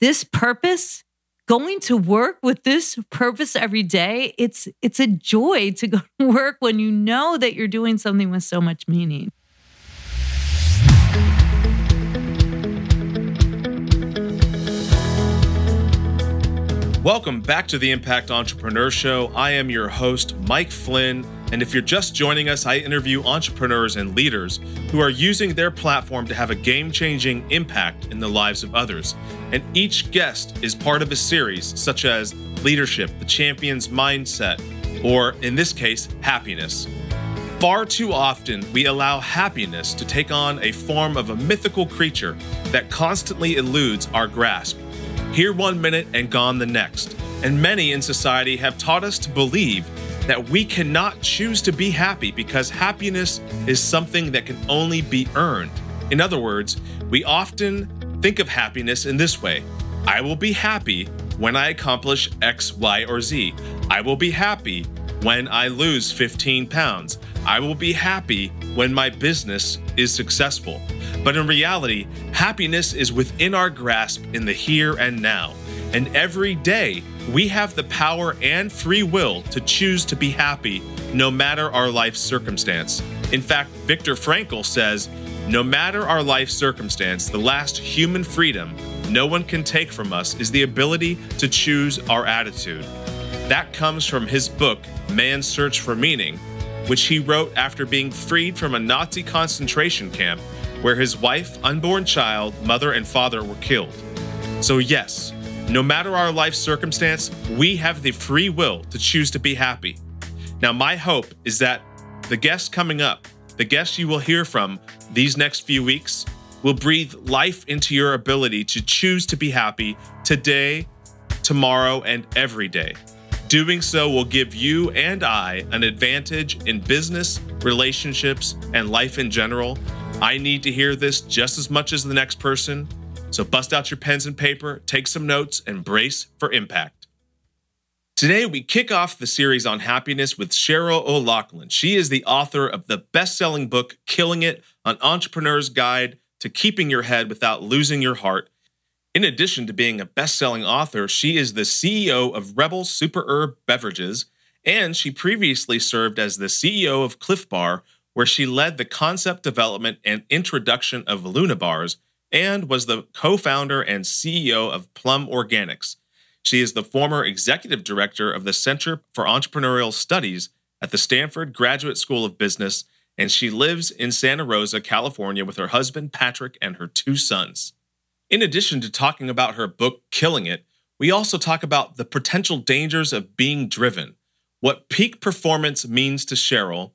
this purpose, going to work with this purpose every day, it's it's a joy to go to work when you know that you're doing something with so much meaning. Welcome back to the Impact Entrepreneur Show. I am your host, Mike Flynn. And if you're just joining us, I interview entrepreneurs and leaders who are using their platform to have a game changing impact in the lives of others. And each guest is part of a series such as Leadership, the Champion's Mindset, or in this case, Happiness. Far too often, we allow happiness to take on a form of a mythical creature that constantly eludes our grasp here one minute and gone the next. And many in society have taught us to believe that we cannot choose to be happy because happiness is something that can only be earned. In other words, we often think of happiness in this way I will be happy when I accomplish X, Y, or Z. I will be happy when I lose 15 pounds. I will be happy when my business is successful. But in reality, happiness is within our grasp in the here and now. And every day, we have the power and free will to choose to be happy no matter our life circumstance. In fact, Viktor Frankl says, no matter our life circumstance, the last human freedom no one can take from us is the ability to choose our attitude. That comes from his book, Man's Search for Meaning, which he wrote after being freed from a Nazi concentration camp where his wife, unborn child, mother, and father were killed. So, yes, no matter our life circumstance, we have the free will to choose to be happy. Now, my hope is that the guests coming up, the guests you will hear from these next few weeks, will breathe life into your ability to choose to be happy today, tomorrow, and every day. Doing so will give you and I an advantage in business, relationships, and life in general I need to hear this just as much as the next person. So bust out your pens and paper, take some notes, and brace for impact. Today, we kick off the series on happiness with Sheryl O'Loughlin. She is the author of the best selling book, Killing It An Entrepreneur's Guide to Keeping Your Head Without Losing Your Heart. In addition to being a best selling author, she is the CEO of REBBL Super Herb Beverages, and she previously served as the CEO of Clif Bar, where she led the concept development and introduction of Luna bars and was the co founder and CEO of Plum Organics. She is the former executive director of the Center for Entrepreneurial Studies at the Stanford Graduate School of Business, and she lives in Santa Rosa, California, with her husband Patrick and her two sons. In addition to talking about her book, Killing It, we also talk about the potential dangers of being driven, what peak performance means to Sheryl,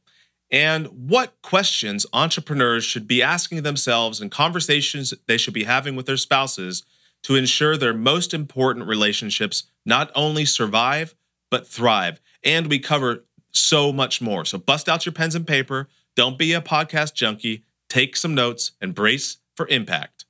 and what questions entrepreneurs should be asking themselves in conversations they should be having with their spouses to ensure their most important relationships not only survive, but thrive. And we cover so much more. So bust out your pens and paper. Don't be a podcast junkie. Take some notes and brace for impact.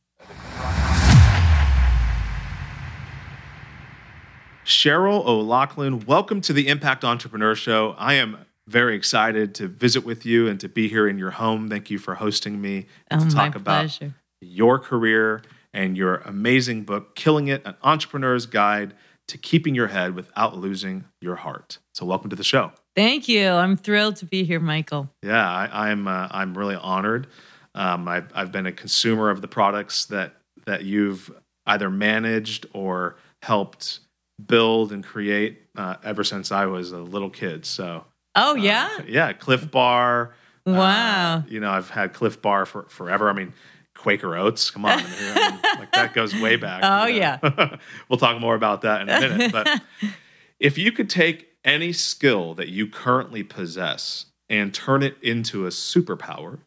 Sheryl O'Loughlin, welcome to the Impact Entrepreneur Show. I am very excited to visit with you and to be here in your home. Thank you for hosting me oh, to talk about your career and your amazing book, Killing It An Entrepreneur's Guide to Keeping Your Head Without Losing Your Heart. So, welcome to the show. Thank you. I'm thrilled to be here, Michael. Yeah, I, am I'm, uh, I'm really honored. Um, I've, I've been a consumer of the products that that you've either managed or helped build and create uh, ever since I was a little kid. So Oh uh, yeah, uh, yeah. Clif Bar. Uh, wow. Uh, you know, I've had Clif Bar for forever. I mean, Quaker Oats. Come on, I mean, like that goes way back. Oh you know? yeah. we'll talk more about that in a minute. But if you could take any skill that you currently possess and turn it into a superpower,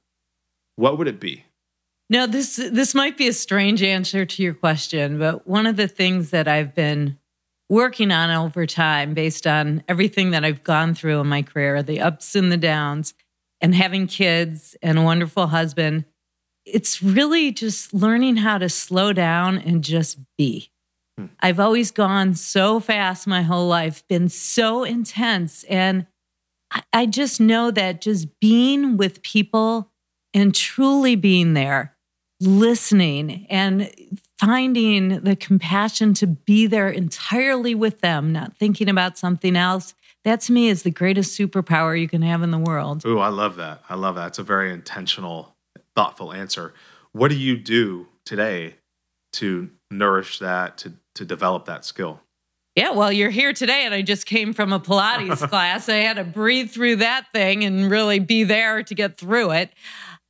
what would it be? Now, this this might be a strange answer to your question, but one of the things that I've been working on over time based on everything that I've gone through in my career, the ups and the downs, and having kids and a wonderful husband. It's really just learning how to slow down and just be. Hmm. I've always gone so fast my whole life, been so intense. And I just know that just being with people and truly being there, listening and finding the compassion to be there entirely with them, not thinking about something else. That to me is the greatest superpower you can have in the world. Ooh, I love that. I love that. It's a very intentional, thoughtful answer. What do you do today to nourish that, to to develop that skill? Yeah, well, you're here today, and I just came from a Pilates class. I had to breathe through that thing and really be there to get through it.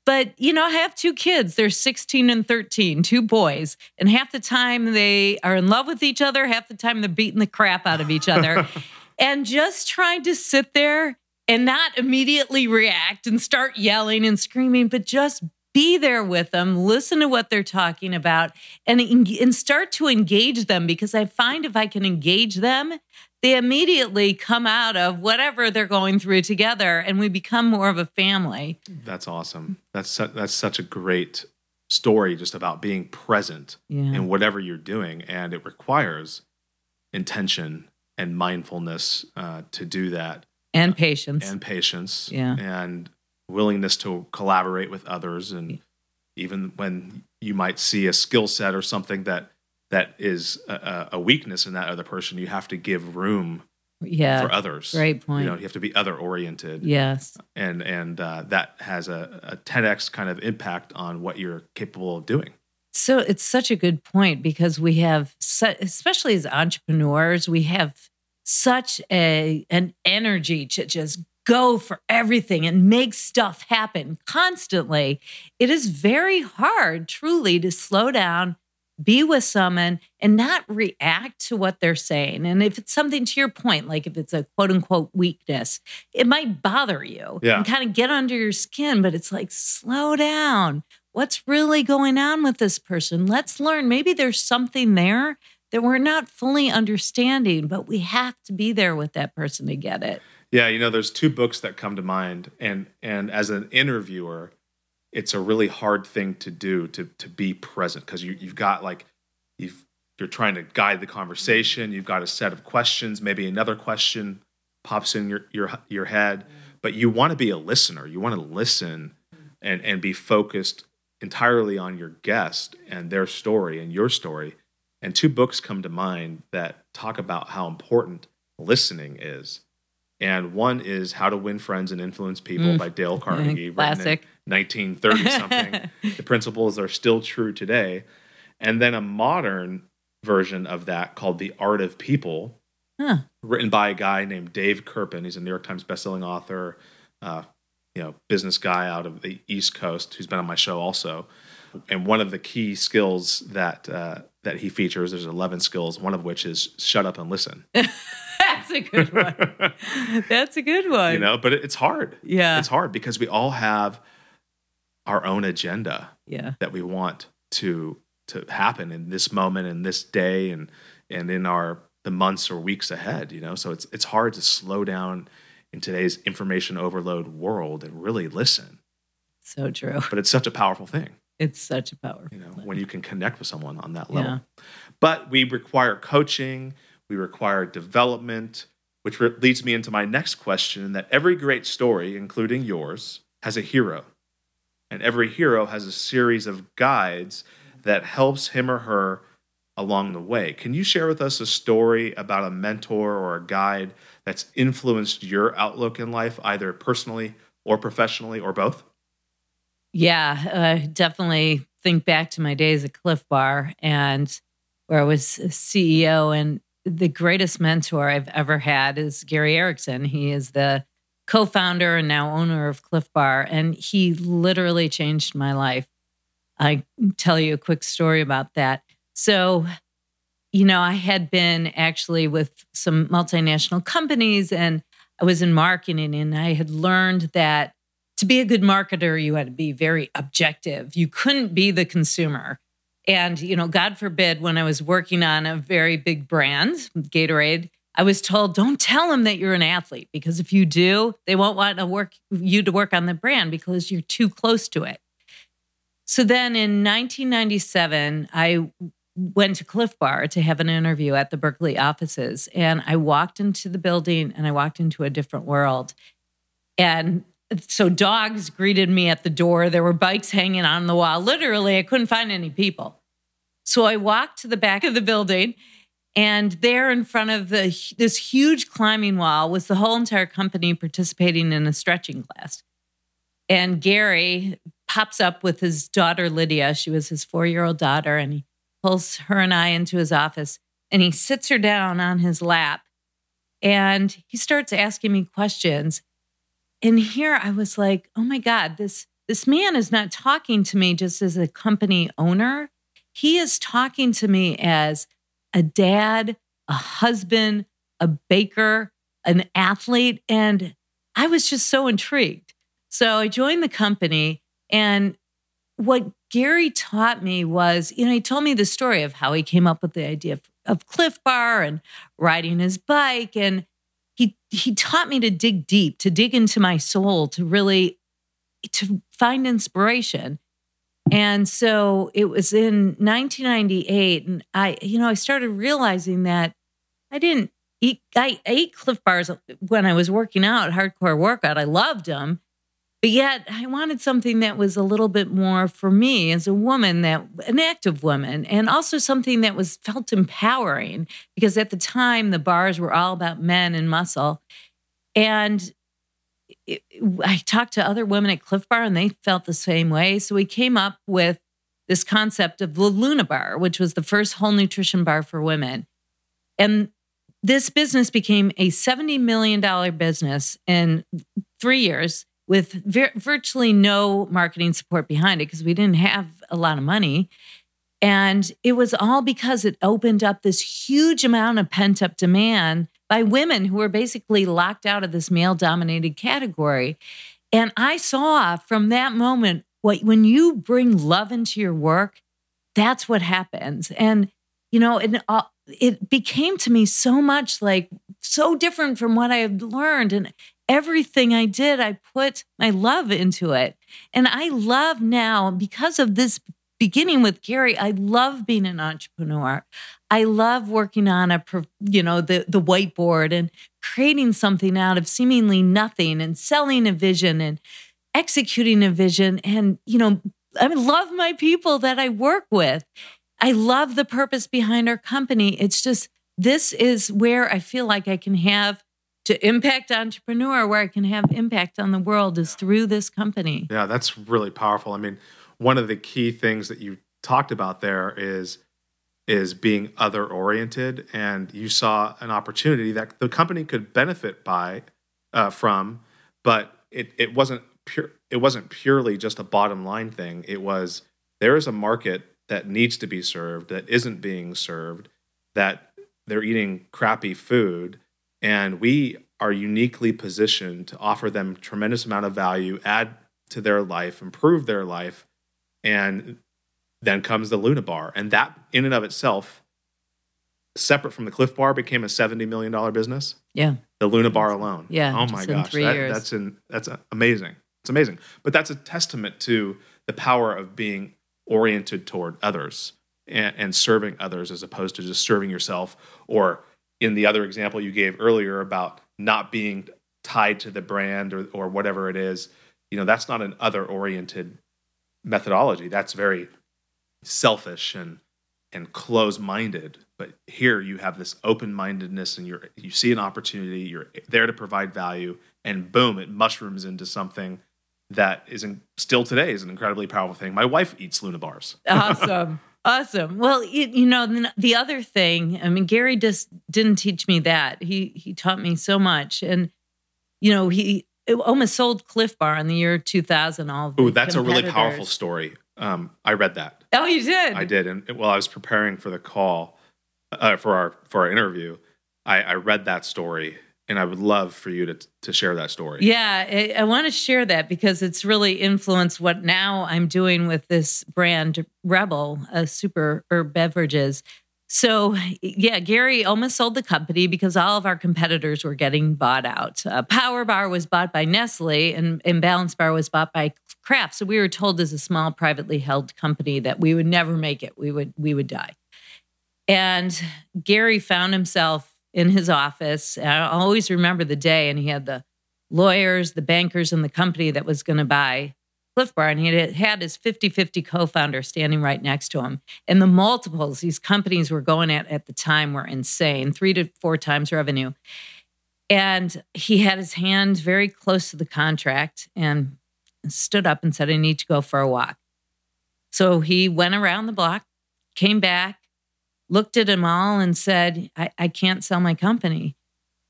But, you know, I have two kids. They're 16 and 13, two boys. And half the time they are in love with each other, half the time they're beating the crap out of each other. and just trying to sit there and not immediately react and start yelling and screaming, but just be there with them, listen to what they're talking about, and, and start to engage them because I find if I can engage them, they immediately come out of whatever they're going through together and we become more of a family. That's awesome. That's su- that's such a great story just about being present yeah. in whatever you're doing and it requires intention and mindfulness uh, to do that and patience and patience yeah and willingness to collaborate with others and even when you might see a skill set or something that that is a, a, weakness in that other person you have to give room yeah for others. great point you know you have to be other oriented. Yes. And and uh, that has a, a 10x kind of impact on what you're capable of doing. So it's such a good point because we have especially as entrepreneurs we have such a an energy to just go for everything and make stuff happen constantly, it is very hard truly to slow down, be with someone and not react to what they're saying. And if it's something to your point, like if it's a quote unquote weakness, it might bother you yeah. and kind of get under your skin, but it's like, slow down. What's really going on with this person? Let's learn. Maybe there's something there that we're not fully understanding, but we have to be there with that person to get it. Yeah, you know, there's two books that come to mind, and and as an interviewer, it's a really hard thing to do to to be present because you you've got like you've you're trying to guide the conversation. You've got a set of questions, maybe another question pops in your your your head, but you want to be a listener. You want to listen and and be focused entirely on your guest and their story and your story. And two books come to mind that talk about how important listening is. And one is How to Win Friends and Influence People mm. by Dale Carnegie, Classic. 1930 something. the principles are still true today. And then a modern version of that called The Art of People, huh. written by a guy named Dave Kerpen. He's a New York Times bestselling author, uh, you know, business guy out of the East Coast who's been on my show also. And one of the key skills that uh, that he features, there's 11 skills, one of which is shut up and listen. That's a good one. That's a good one. You know, but it's hard. Yeah. It's hard because we all have our own agenda yeah. that we want to to happen in this moment in this day and and in our the months or weeks ahead, you know. So it's it's hard to slow down in today's information overload world and really listen. So true. But it's such a powerful thing. It's such a powerful you know, thing. when you can connect with someone on that level. Yeah. But we require coaching, we require development, which re- leads me into my next question that every great story, including yours, has a hero. And every hero has a series of guides that helps him or her along the way. Can you share with us a story about a mentor or a guide that's influenced your outlook in life, either personally or professionally or both? Yeah, uh, definitely think back to my days at Clif Bar and where I was CEO and the greatest mentor I've ever had is Gary Erickson. He is the co founder and now owner of Clif Bar, and he literally changed my life. I tell you a quick story about that. So, you know, I had been actually with some multinational companies and I was in marketing, and I had learned that to be a good marketer, you had to be very objective. You couldn't be the consumer. And, you know, God forbid, when I was working on a very big brand, Gatorade, I was told, don't tell them that you're an athlete because if you do, they won't want to work you to work on the brand because you're too close to it. So then in 1997, I went to Clif Bar to have an interview at the Berkeley offices. And I walked into the building and I walked into a different world. And so dogs greeted me at the door. There were bikes hanging on the wall. Literally, I couldn't find any people. So I walked to the back of the building, and there in front of the, this huge climbing wall was the whole entire company participating in a stretching class. And Gary pops up with his daughter, Lydia. She was his four year old daughter, and he pulls her and I into his office and he sits her down on his lap and he starts asking me questions. And here I was like, oh my God, this, this man is not talking to me just as a company owner. He is talking to me as a dad, a husband, a baker, an athlete. And I was just so intrigued. So I joined the company. And what Gary taught me was, you know, he told me the story of how he came up with the idea of, of Clif Bar and riding his bike. And he he taught me to dig deep, to dig into my soul, to really to find inspiration. And so it was in 1998, and I, you know, I started realizing that I didn't eat. I ate Clif Bars when I was working out, hardcore workout. I loved them, but yet I wanted something that was a little bit more for me as a woman, that an active woman, and also something that was felt empowering because at the time the bars were all about men and muscle. And I talked to other women at Clif Bar and they felt the same way. So we came up with this concept of the Luna Bar, which was the first whole nutrition bar for women. And this business became a $70 million business in three years with vir- virtually no marketing support behind it because we didn't have a lot of money. And it was all because it opened up this huge amount of pent up demand by women who were basically locked out of this male dominated category. And I saw from that moment what when you bring love into your work, that's what happens. And, you know, it, uh, it became to me so much like so different from what I had learned. And everything I did, I put my love into it. And I love now, because of this beginning with Gary, I love being an entrepreneur. I love working on a, you know, the, the whiteboard and creating something out of seemingly nothing and selling a vision and executing a vision. And, you know, I love my people that I work with. I love the purpose behind our company. It's just, this is where I feel like I can have to impact entrepreneur where I can have impact on the world is through this company. Yeah, that's really powerful. I mean, one of the key things that you talked about there is is being other oriented and you saw an opportunity that the company could benefit by uh, from but it, it wasn't pure it wasn't purely just a bottom line thing. It was there is a market that needs to be served that isn't being served that they're eating crappy food and we are uniquely positioned to offer them tremendous amount of value add to their life improve their life and then comes the luna bar. And that in and of itself separate from the Clif bar became a 70 million dollar business. Yeah. The luna bar alone. Yeah oh my gosh that, that's in that's amazing. It's amazing. But that's a testament to the power of being oriented toward others and, and serving others as opposed to just serving yourself. Or in the other example you gave earlier about not being tied to the brand or, or whatever it is, you know, that's not an other oriented methodology. That's very selfish and and close minded. But here you have this open mindedness and you're you see an opportunity, you're there to provide value, and boom, it mushrooms into something that is in, still today is an incredibly powerful thing. My wife eats Luna bars. Awesome. Awesome. Well, it, you know, the other thing, I mean, Gary just didn't teach me that. He he taught me so much, and you know, he almost sold Clif Bar in the year 2000. All oh, that's a really powerful story. Um, I read that. Oh, you did? I did, and while I was preparing for the call uh, for our for our interview, I, I read that story, and I would love for you to to share that story. Yeah, I, I want to share that because it's really influenced what now I'm doing with this brand REBBL, a super herb beverages. So, yeah, Gary almost sold the company because all of our competitors were getting bought out. Uh, Power Bar was bought by Nestle, and, and Balance Bar was bought by Kraft. So we were told as a small privately held company that we would never make it. We would we would die. And Gary found himself in his office. I always remember the day, and he had the lawyers, the bankers, and the company that was going to buy Clif Bar and he had his 50 50 co founder standing right next to him. And the multiples these companies were going at at the time were insane three to four times revenue. And he had his hand very close to the contract and stood up and said, I need to go for a walk. So he went around the block, came back, looked at them all, and said, I, I can't sell my company.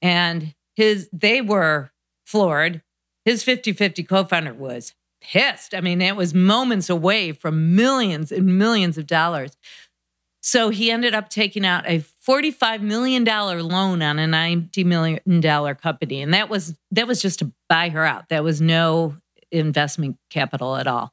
And his they were floored. His 50 50 co founder was pissed. I mean, it was moments away from millions and millions of dollars. So he ended up taking out a $45 million loan on a $90 million company. And that was that was just to buy her out. That was no investment capital at all.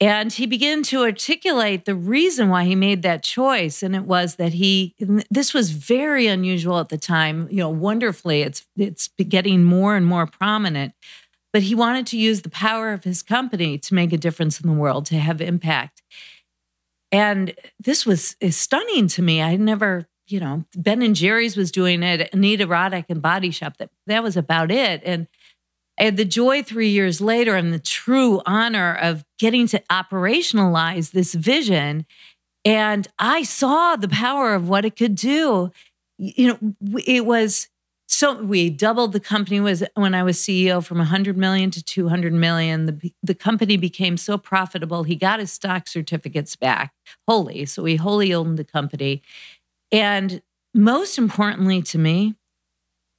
And he began to articulate the reason why he made that choice. And it was that he, this was very unusual at the time, you know, wonderfully, it's, it's getting more and more prominent. But he wanted to use the power of his company to make a difference in the world, to have impact. And this was stunning to me. I never, you know, Ben and Jerry's was doing it, Anita Roddick and Body Shop. That that was about it. And I had the joy three years later and the true honor of getting to operationalize this vision. And I saw the power of what it could do. You know, it was so we doubled the company was when I was CEO from 100 million to 200 million. The, the company became so profitable. He got his stock certificates back wholly. So he wholly owned the company. And most importantly to me,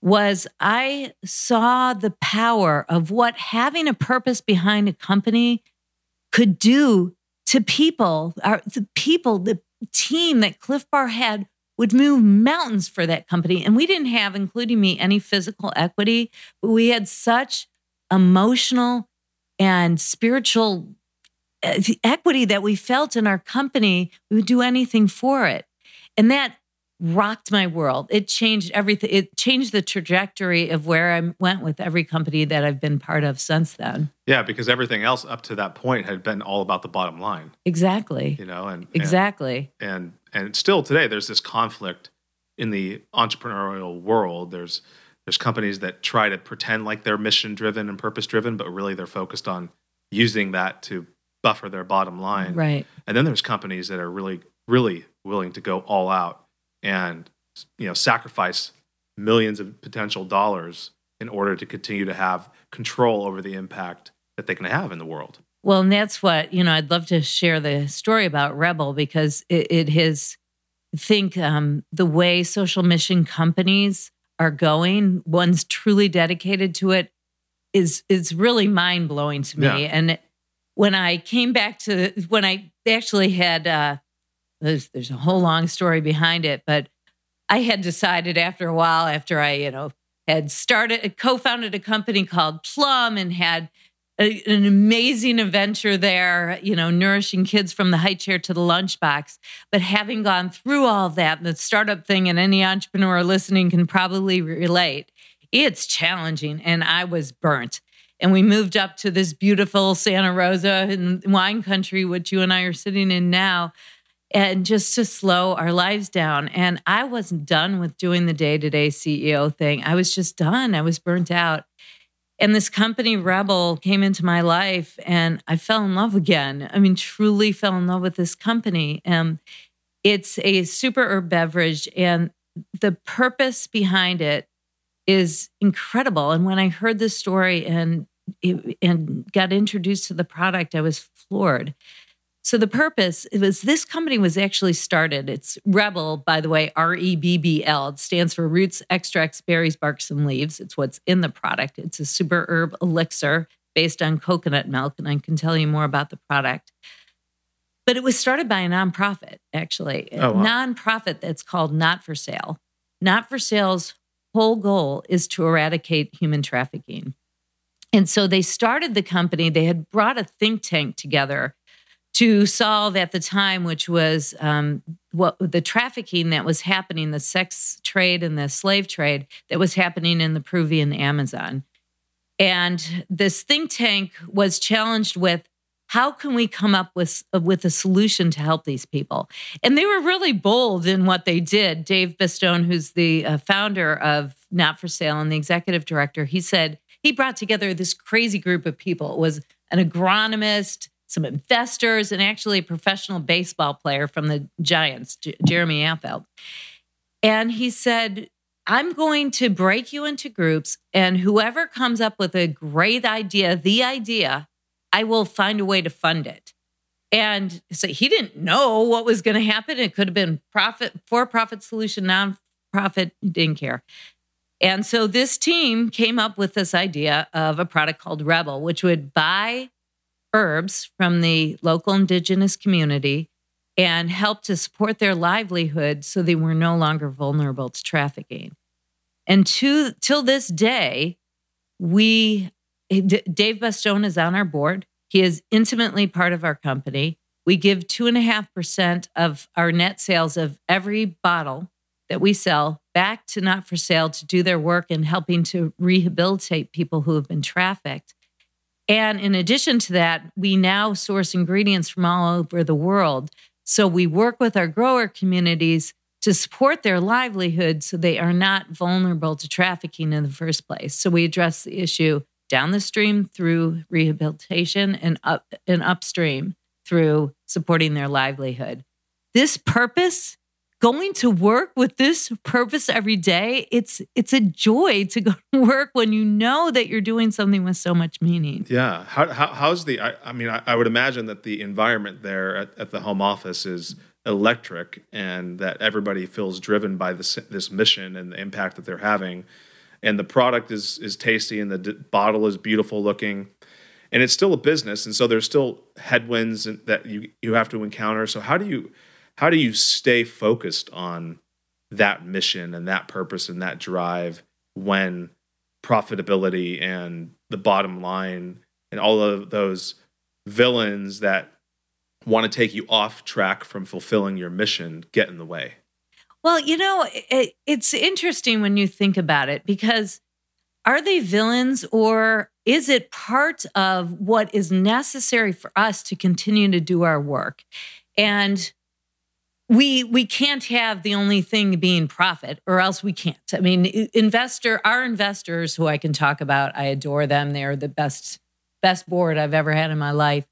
was I saw the power of what having a purpose behind a company could do to people, our, the people, the team that Clif Bar had would move mountains for that company. And we didn't have, including me, any physical equity, but we had such emotional and spiritual uh, equity that we felt in our company. We would do anything for it. And that rocked my world. It changed everything. It changed the trajectory of where I went with every company that I've been part of since then. Yeah, because everything else up to that point had been all about the bottom line. Exactly. You know, and exactly. And and, and still today there's this conflict in the entrepreneurial world. There's there's companies that try to pretend like they're mission driven and purpose driven, but really they're focused on using that to buffer their bottom line. Right. And then there's companies that are really really willing to go all out and you know sacrifice millions of potential dollars in order to continue to have control over the impact that they can have in the world. Well, and that's what, you know, I'd love to share the story about REBBL because it, it has, I think um, the way social mission companies are going, one's truly dedicated to it, is is really mind blowing to me. Yeah. And when I came back to when I actually had uh, there's, there's a whole long story behind it, but I had decided after a while, after I, you know, had started, co founded a company called Plum and had a, an amazing adventure there, you know, nourishing kids from the high chair to the lunchbox. But having gone through all that, the startup thing, and any entrepreneur listening can probably relate, it's challenging. And I was burnt. And we moved up to this beautiful Santa Rosa in wine country, which you and I are sitting in now and just to slow our lives down. And I wasn't done with doing the day to day CEO thing. I was just done. I was burnt out. And this company, REBBL, came into my life and I fell in love again. I mean, truly fell in love with this company. And it's a super herb beverage, and the purpose behind it is incredible. And when I heard this story and and got introduced to the product, I was floored. So the purpose it was this company was actually started. It's REBBL, by the way, R E B B L. It stands for roots, extracts, berries, barks, and leaves. It's what's in the product. It's a super herb elixir based on coconut milk, and I can tell you more about the product. But it was started by a nonprofit, actually, a oh, wow. nonprofit that's called Not for Sale. Not for Sale's whole goal is to eradicate human trafficking. And so they started the company. They had brought a think tank together to solve at the time, which was um, what the trafficking that was happening, the sex trade and the slave trade that was happening in the Peruvian Amazon. And this think tank was challenged with how can we come up with with a solution to help these people? And they were really bold in what they did. Dave Batstone, who's the uh, founder of Not for Sale and the executive director, he said he brought together this crazy group of people. It was an agronomist, some investors, and actually a professional baseball player from the Giants, J- Jeremy Affeldt. And he said, I'm going to break you into groups, and whoever comes up with a great idea, the idea, I will find a way to fund it. And so he didn't know what was going to happen. It could have been profit, for profit solution, non-profit, didn't care. And so this team came up with this idea of a product called REBBL, which would buy herbs from the local indigenous community and help to support their livelihood so they were no longer vulnerable to trafficking. And to till this day, we Dave Batstone is on our board. He is intimately part of our company. We give two and a half percent of our net sales of every bottle that we sell back to not for sale to do their work in helping to rehabilitate people who have been trafficked. And in addition to that, we now source ingredients from all over the world so we work with our grower communities to support their livelihood so they are not vulnerable to trafficking in the first place. So we address the issue down the stream through rehabilitation and up and upstream through supporting their livelihood. This purpose going to work with this purpose every day it's it's a joy to go to work when you know that you're doing something with so much meaning. Yeah. How, how how's the i, I mean I, I, would imagine that the environment there at, at, the home office is electric and that everybody feels driven by this this mission and the impact that they're having. And the product is is tasty and the d- bottle is beautiful looking. And it's still a business and so there's still headwinds that you you have to encounter. So how do you how do you stay focused on that mission and that purpose and that drive when profitability and the bottom line and all of those villains that want to take you off track from fulfilling your mission get in the way? Well, you know, it, it's interesting when you think about it because are they villains or is it part of what is necessary for us to continue to do our work? And we we can't have the only thing being profit or else we can't. I mean investor our investors who i can talk about i adore them. They're the best best board i've ever had in my life.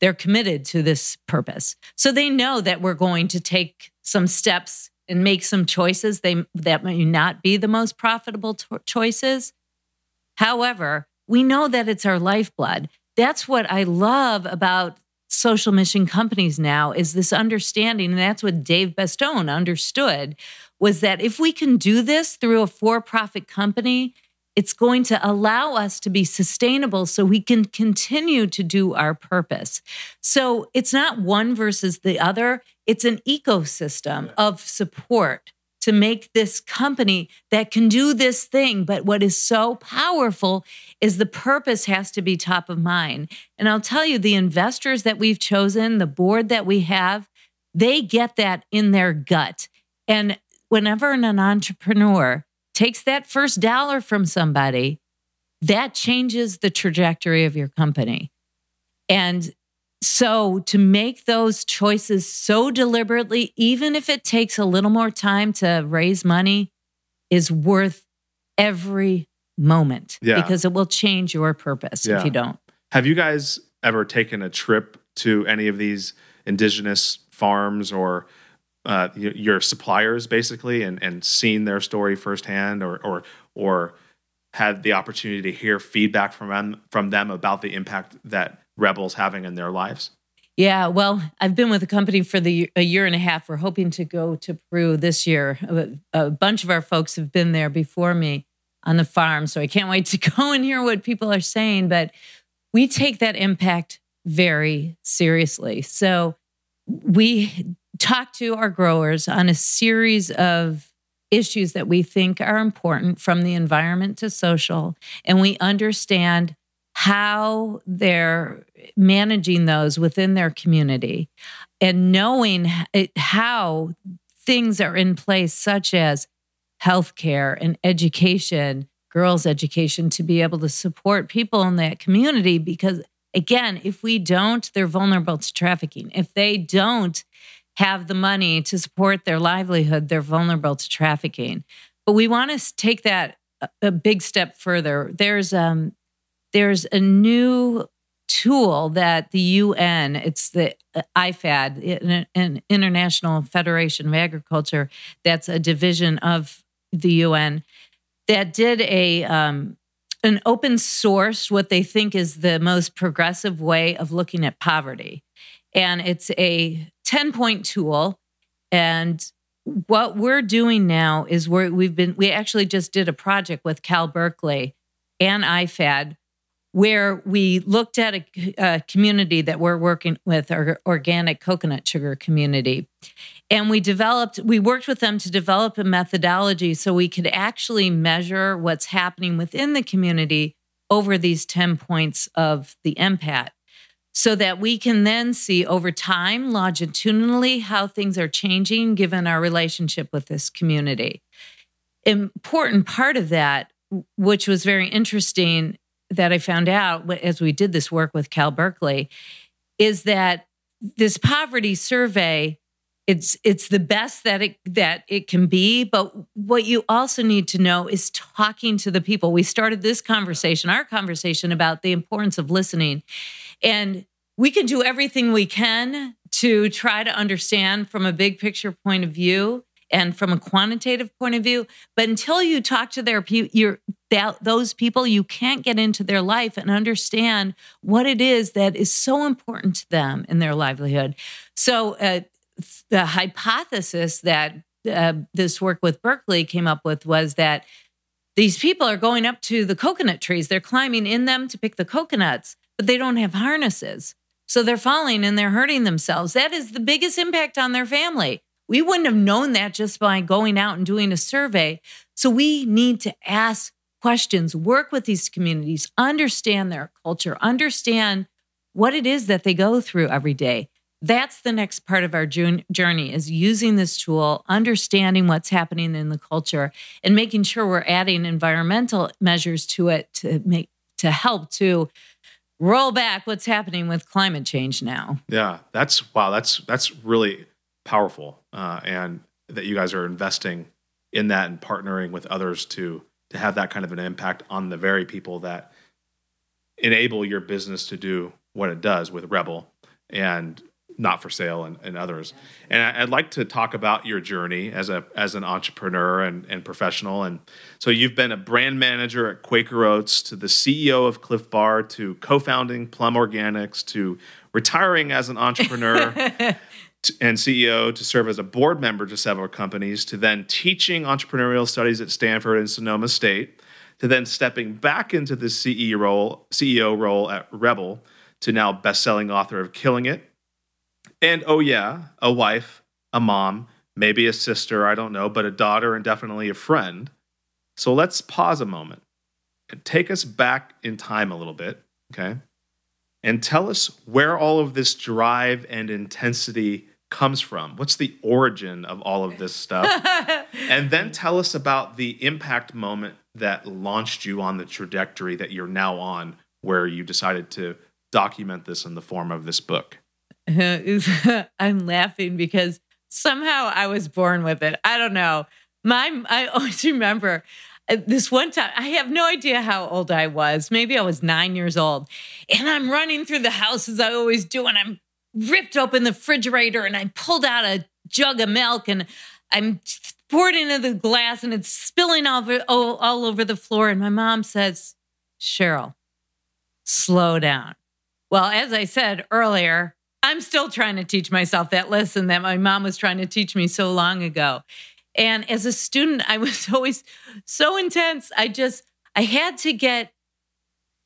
They're committed to this purpose. So they know that we're going to take some steps and make some choices. They that may not be the most profitable to- choices. However we know that it's our lifeblood. That's what i love about social mission companies now is this understanding and that's what Dave Batstone understood was that if we can do this through a for-profit company it's going to allow us to be sustainable so we can continue to do our purpose. So it's not one versus the other, it's an ecosystem of support to make this company that can do this thing. But what is so powerful is the purpose has to be top of mind. And I'll tell you, the investors that we've chosen, the board that we have, they get that in their gut. And whenever an entrepreneur takes that first dollar from somebody, that changes the trajectory of your company. And so to make those choices so deliberately, even if it takes a little more time to raise money, is worth every moment yeah. because it will change your purpose yeah. if you don't. Have you guys ever taken a trip to any of these indigenous farms or uh, your suppliers basically and, and seen their story firsthand or, or, or had the opportunity to hear feedback from them, from them about the impact that REBBL's having in their lives? Yeah, well, I've been with the company for the a year and a half. We're hoping to go to Peru this year. A, a bunch of our folks have been there before me on the farm, so I can't wait to go and hear what people are saying. But we take that impact very seriously. So we talk to our growers on a series of issues that we think are important from the environment to social, and we understand how they're managing those within their community and knowing how things are in place, such as healthcare and education, girls' education, to be able to support people in that community. Because again, if we don't, they're vulnerable to trafficking. If they don't have the money to support their livelihood, they're vulnerable to trafficking. But we want to take that a big step further. There's um, there's a new tool that the UN, it's the uh, IFAD, an International Federation of Agriculture, that's a division of the UN, that did a um, an open source what they think is the most progressive way of looking at poverty, and it's a ten point tool, and what we're doing now is we're, we've been we actually just did a project with Cal Berkeley and IFAD where we looked at a, a, community that we're working with, our organic coconut sugar community. And we developed, we worked with them to develop a methodology so we could actually measure what's happening within the community over these 10 points of the MPAT so that we can then see over time, longitudinally, how things are changing given our relationship with this community. Important part of that, which was very interesting, that I found out as we did this work with Cal Berkeley is that this poverty survey it's it's the best that it that it can be but what you also need to know is talking to the people. We started this conversation our conversation about the importance of listening. And we can do everything we can to try to understand from a big picture point of view and from a quantitative point of view. But until you talk to their your those people, you can't get into their life and understand what it is that is so important to them in their livelihood. So uh, the hypothesis that uh, this work with Berkeley came up with was that these people are going up to the coconut trees. They're climbing in them to pick the coconuts, but they don't have harnesses. So they're falling and they're hurting themselves. That is the biggest impact on their family. We wouldn't have known that just by going out and doing a survey. So we need to ask questions, work with these communities, understand their culture, understand what it is that they go through every day. That's the next part of our journey is using this tool, understanding what's happening in the culture and making sure we're adding environmental measures to it to make to help to roll back what's happening with climate change now. Yeah, that's wow, that's that's really powerful, uh, and that you guys are investing in that and partnering with others to to have that kind of an impact on the very people that enable your business to do what it does with REBBL and not for sale and, and others. And I, would like to talk about your journey as a as an entrepreneur and, and professional. And so you've been a brand manager at Quaker Oats to the CEO of Clif Bar to co-founding Plum Organics to retiring as an entrepreneur and CEO to serve as a board member to several companies, to then teaching entrepreneurial studies at Stanford and Sonoma State, to then stepping back into the CEO role, CEO role at REBBL, to now best-selling author of Killing It, and oh yeah, a wife, a mom, maybe a sister, I don't know, but a daughter and definitely a friend. So let's pause a moment and take us back in time a little bit, okay? and tell us where all of this drive and intensity comes from. What's the origin of all of this stuff? and then tell us about the impact moment that launched you on the trajectory that you're now on, where you decided to document this in the form of this book. I'm laughing because somehow I was born with it. I don't know. My I always remember uh, this one time, I have no idea how old I was. Maybe I was nine years old. And I'm running through the house as I always do. And I'm ripped open the refrigerator and I pulled out a jug of milk and I'm poured into the glass and it's spilling all over, all, all over the floor. And my mom says, Sheryl, slow down. Well, as I said earlier, I'm still trying to teach myself that lesson that my mom was trying to teach me so long ago. And as a student, I was always so intense. I just, I had to get,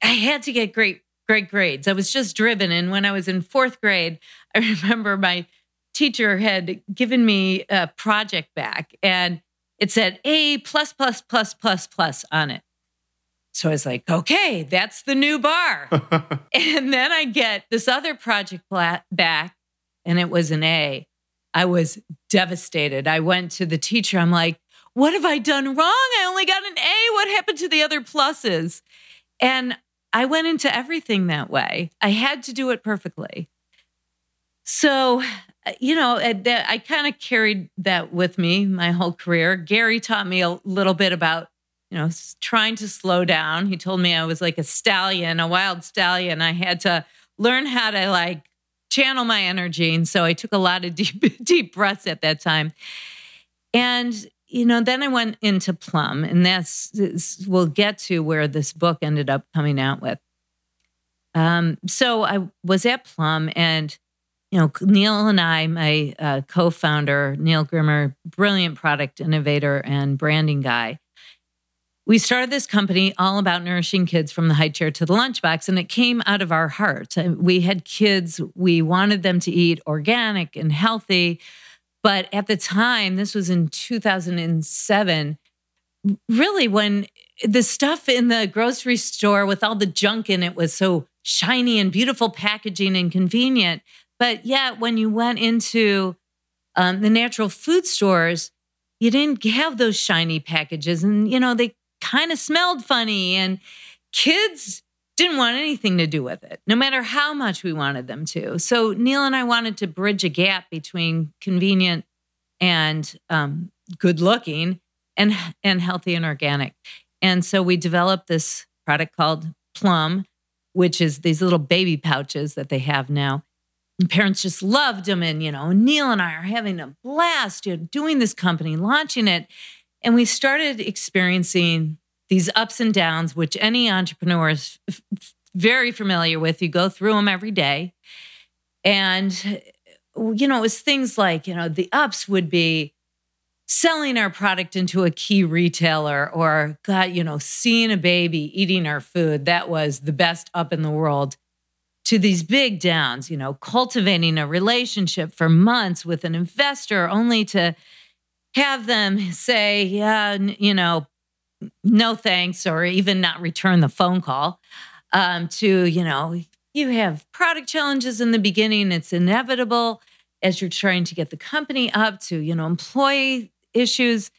I had to get great, great grades. I was just driven. And when I was in fourth grade, I remember my teacher had given me a project back and it said A plus, plus, plus, plus, plus on it. So I was like, okay, that's the new bar. and then I get this other project back and it was an A. I was devastated. I went to the teacher. I'm like, what have I done wrong? I only got an A. What happened to the other pluses? And I went into everything that way. I had to do it perfectly. So, you know, uh, I kind of carried that with me my whole career. Gary taught me a little bit about you know, trying to slow down. He told me I was like a stallion, a wild stallion. I had to learn how to like channel my energy. And so I took a lot of deep, deep breaths at that time. And, you know, then I went into Plum, and that's, we'll get to where this book ended up coming out with. Um, so I was at Plum, and you know, Neil and I, my uh, co-founder Neil Grimmer, brilliant product innovator and branding guy, we started this company all about nourishing kids from the high chair to the lunchbox, and it came out of our heart. We had kids, we wanted them to eat organic and healthy. But at the time, this was in 2007, really when the stuff in the grocery store with all the junk in it was so shiny and beautiful packaging and convenient. But yet, when you went into um, the natural food stores, you didn't have those shiny packages. And, you know, they kind of smelled funny. And kids didn't want anything to do with it, no matter how much we wanted them to. So Neil and I wanted to bridge a gap between convenient and um, good looking and, and healthy and organic. And so we developed this product called Plum, which is these little baby pouches that they have now. And parents just loved them. And, you know, Neil and I are having a blast you know, doing this company, launching it. And we started experiencing these ups and downs, which any entrepreneur is f- very familiar with. You go through them every day. And, you know, it was things like, you know, the ups would be selling our product into a key retailer or, God, you know, seeing a baby eating our food. That was the best up in the world. To these big downs, you know, cultivating a relationship for months with an investor only to have them say, yeah, you know, no thanks, or even not return the phone call. Um, to, you know, you have product challenges in the beginning, it's inevitable as you're trying to get the company up to, you know, employee issues.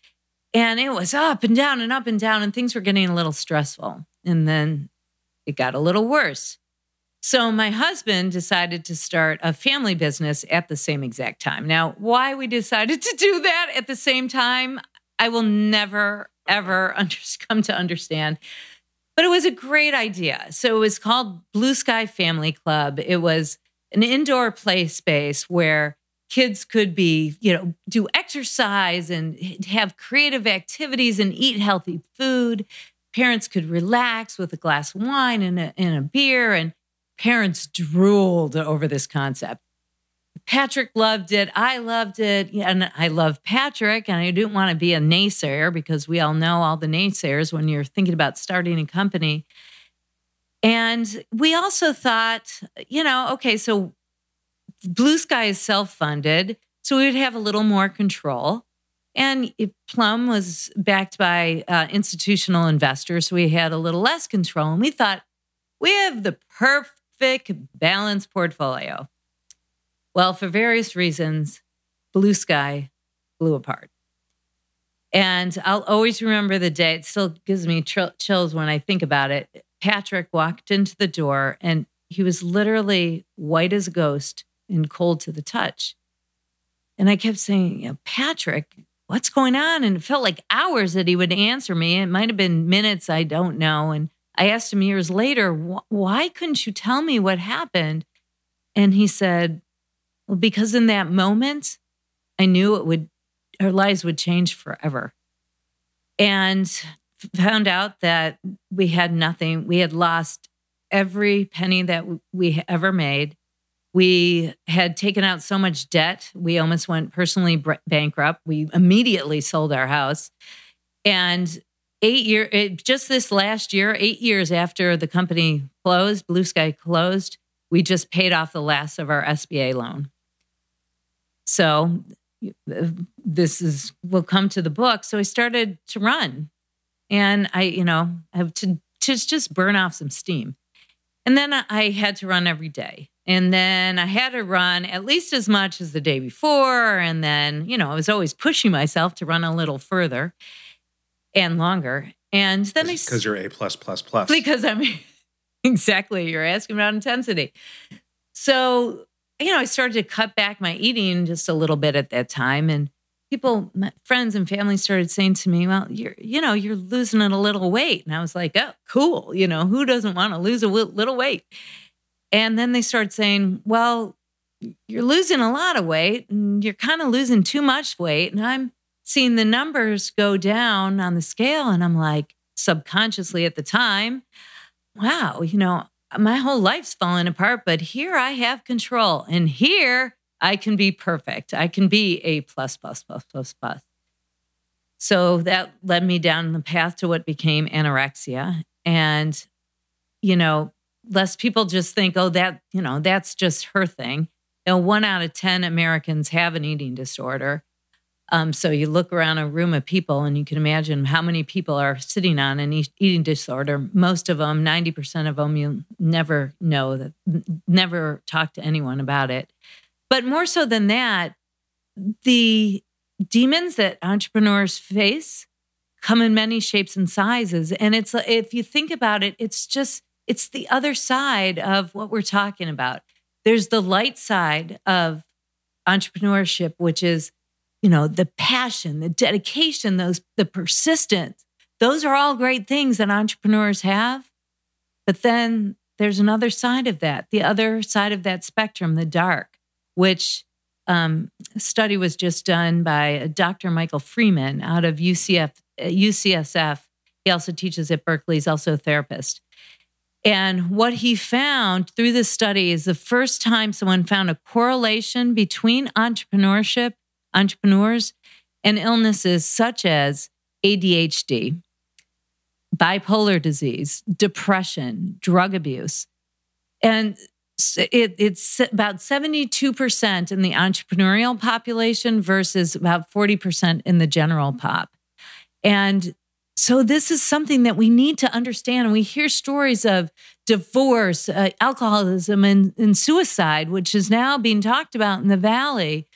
And it was up and down and up and down, and things were getting a little stressful. And then it got a little worse. So my husband decided to start a family business at the same exact time. Now, why we decided to do that at the same time, I will never ever under, come to understand. But it was a great idea. So it was called Blue Sky Family Club. It was an indoor play space where kids could be, you know, do exercise and have creative activities and eat healthy food. Parents could relax with a glass of wine and a, and a beer and parents drooled over this concept. Patrick loved it. I loved it. And I love Patrick. And I didn't want to be a naysayer because we all know all the naysayers when you're thinking about starting a company. And we also thought, you know, okay, so Blue Sky is self funded. So we would have a little more control. And Plum was backed by uh, institutional investors. So we had a little less control. And we thought, we have the perfect balanced portfolio. Well, for various reasons, Blue Sky blew apart. And I'll always remember the day. It still gives me chills when I think about it. Patrick walked into the door and he was literally white as a ghost and cold to the touch. And I kept saying, you know, Patrick, what's going on? And it felt like hours that he would answer me. It might have been minutes, I don't know. And I asked him years later, why couldn't you tell me what happened? And he said, because in that moment, I knew it would, our lives would change forever. And found out that we had nothing. We had lost every penny that we ever made. We had taken out so much debt. We almost went personally bankrupt. We immediately sold our house. And eight year just this last year, eight years after the company closed, Blue Sky closed, we just paid off the last of our SBA loan. So uh, this is will come to the book. So I started to run, and I, you know, have to just just burn off some steam, and then I had to run every day. And then I had to run at least as much as the day before. And then, you know, I was always pushing myself to run a little further and longer. And then I because you're a plus plus plus because I'm exactly you're asking about intensity. So you know, I started to cut back my eating just a little bit at that time, and people, friends and family started saying to me, well, you're, you know, you're losing a little weight. And I was like, oh, cool. You know, who doesn't want to lose a little weight? And then they started saying, well, you're losing a lot of weight and you're kind of losing too much weight. And I'm seeing the numbers go down on the scale. And I'm like, subconsciously at the time, wow, you know, my whole life's falling apart, but here I have control. And here I can be perfect. I can be a plus, plus, plus, plus, plus. So that led me down the path to what became anorexia. And, you know, less people just think, oh, that, you know, that's just her thing. You know, one out of 10 Americans have an eating disorder. Um, so you look around a room of people and you can imagine how many people are sitting on an eating disorder. Most of them, 90% of them, you never know that, never talk to anyone about it. But more so than that, the demons that entrepreneurs face come in many shapes and sizes. And it's if you think about it, it's just it's the other side of what we're talking about. There's the light side of entrepreneurship, which is, you know, the passion, the dedication, those the persistence. Those are all great things that entrepreneurs have. But then there's another side of that, the other side of that spectrum, the dark which um, study was just done by a Dr. Michael Freeman out of UCF, UCSF. He also teaches at Berkeley. He's also a therapist. And what he found through this study is the first time someone found a correlation between entrepreneurship, entrepreneurs, and illnesses such as ADHD, bipolar disease, depression, drug abuse. And it, it's about 72% in the entrepreneurial population versus about 40% in the general pop. And so this is something that we need to understand. We hear stories of divorce, uh, alcoholism, and, and suicide, which is now being talked about in the Valley.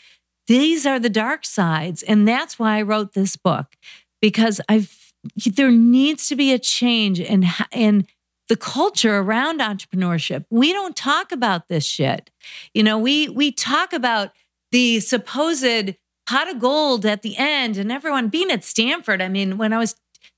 These are the dark sides. And that's why I wrote this book, because I've there needs to be a change in, in the culture around entrepreneurship. We don't talk about this shit. You know, we we talk about the supposed pot of gold at the end and everyone being at Stanford. I mean, when I was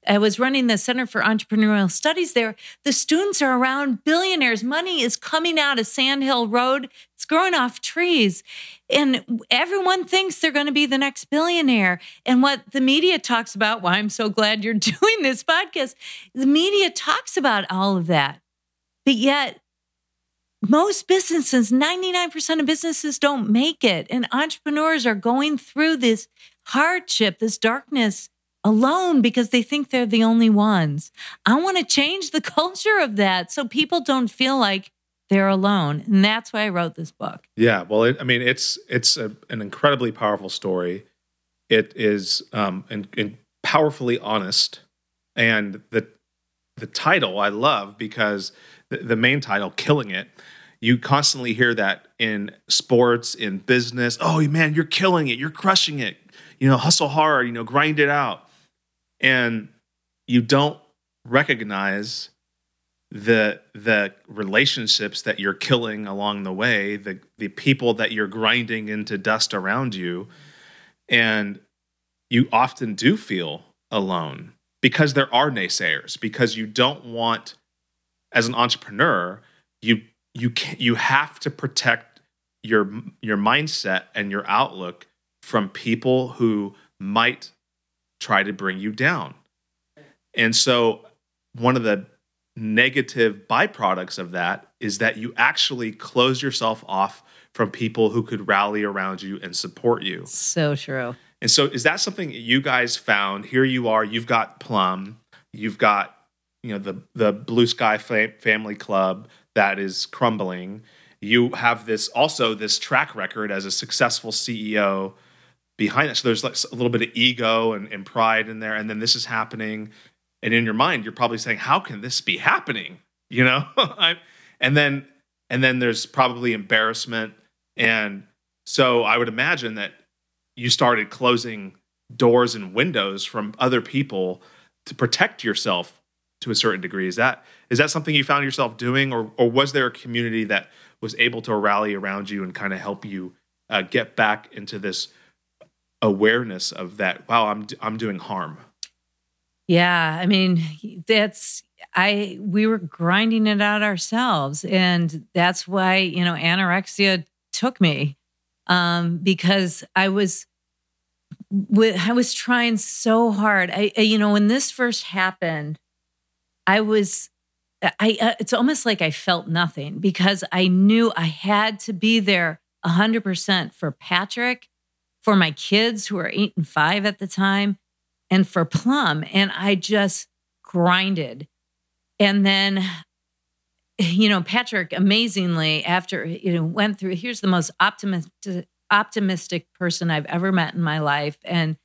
I was running the Center for Entrepreneurial Studies there. The students are around billionaires. Money is coming out of Sand Hill Road. It's growing off trees. And everyone thinks they're going to be the next billionaire. And what the media talks about, why I'm so glad you're doing this podcast, the media talks about all of that. But yet, most businesses, 99% of businesses don't make it. And entrepreneurs are going through this hardship, this darkness alone because they think they're the only ones. I want to change the culture of that so people don't feel like they're alone, and that's why I wrote this book. Yeah, well, it, I mean, it's it's a, an incredibly powerful story. It is um, and, and powerfully honest, and the the title I love because the, the main title, "Killing It." You constantly hear that in sports, in business. Oh man, you're killing it. You're crushing it. You know, hustle hard. You know, grind it out and you don't recognize the the relationships that you're killing along the way the the people that you're grinding into dust around you. And you often do feel alone because there are naysayers because you don't want as an entrepreneur you you can, you have to protect your your mindset and your outlook from people who might try to bring you down. And so, one of the negative byproducts of that is that you actually close yourself off from people who could rally around you and support you. So true. And so, is that something you guys found? Here you are, you've got Plum, you've got you know the the Blue Sky Family Club that is crumbling. You have this also this track record as a successful CEO behind that. So there's like a little bit of ego and, and pride in there. And then this is happening. And in your mind, you're probably saying, how can this be happening? You know? and then and then there's probably embarrassment. And so I would imagine that you started closing doors and windows from other people to protect yourself to a certain degree. Is that is that something you found yourself doing, or or was there a community that was able to rally around you and kind of help you uh, get back into this awareness of that. Wow, I'm I'm doing harm. Yeah, I mean, that's I we were grinding it out ourselves and that's why, you know, anorexia took me. Um because I was I was trying so hard. I, you know, when this first happened, I was I uh, it's almost like I felt nothing because I knew I had to be there 100% for Patrick, for my kids who were 8 and 5 at the time, and for Plum and I just grinded. And then you know, Patrick amazingly after you know went through here's the most optimistic optimistic person I've ever met in my life and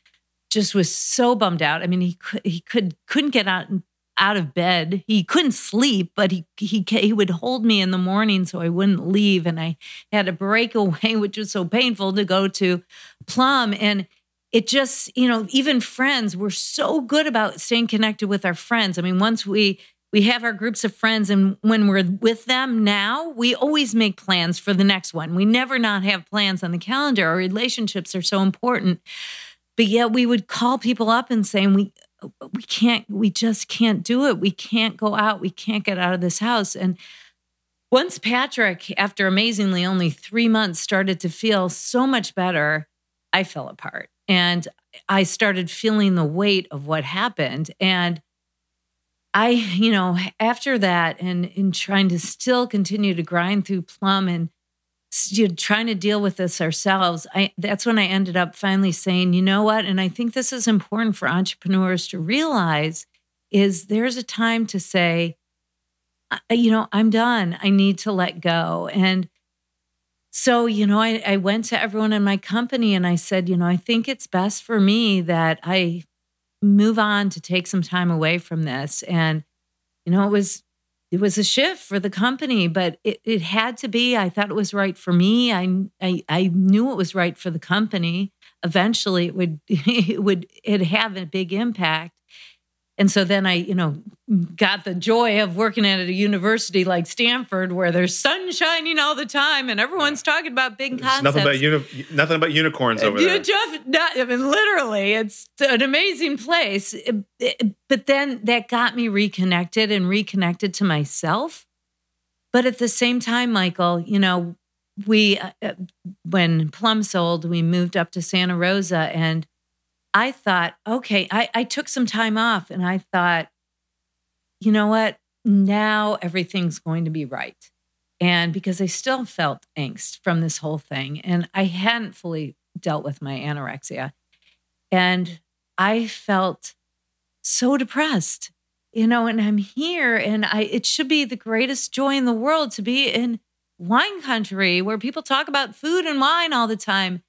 just was so bummed out. I mean, he could he could couldn't get out out of bed. He couldn't sleep, but he he he would hold me in the morning so I wouldn't leave and I had to break away which was so painful to go to Plum and it just, you know, even friends, we're so good about staying connected with our friends. I mean, once we we have our groups of friends and when we're with them now we always make plans for the next one we never not have plans on the calendar our relationships are so important but yet we would call people up and saying we we can't we just can't do it. We can't go out. We can't get out of this house. And once patrick after amazingly only three months started to feel so much better i fell apart. And i started feeling the weight of what happened. And I, you know, after that and in trying to still continue to grind through Plum and you know, trying to deal with this ourselves, I that's when I ended up finally saying, you know what? And I think this is important for entrepreneurs to realize is there's a time to say, you know, I'm done. I need to let go. And so, you know, I, I went to everyone in my company and I said, you know, I think it's best for me that I move on to take some time away from this and you know it was it was a shift for the company but it, it had to be. I thought it was right for me. I, I i knew it was right for the company. Eventually it would it would it have a big impact and so then I, you know, got the joy of working at a university like Stanford where there's sun shining all the time and everyone's talking about big concepts. Nothing about, uni- nothing about unicorns over there. Just, not, I mean, literally, it's an amazing place. but then that got me reconnected and reconnected to myself. But at the same time, Michael, you know, we, uh, uh when Plum sold, we moved up to Santa Rosa and I thought, okay, I, I took some time off and I thought, you know what? Now everything's going to be right. And because I still felt angst from this whole thing and I hadn't fully dealt with my anorexia. And I felt so depressed, you know, and I'm here and I it should be the greatest joy in the world to be in wine country where people talk about food and wine all the time.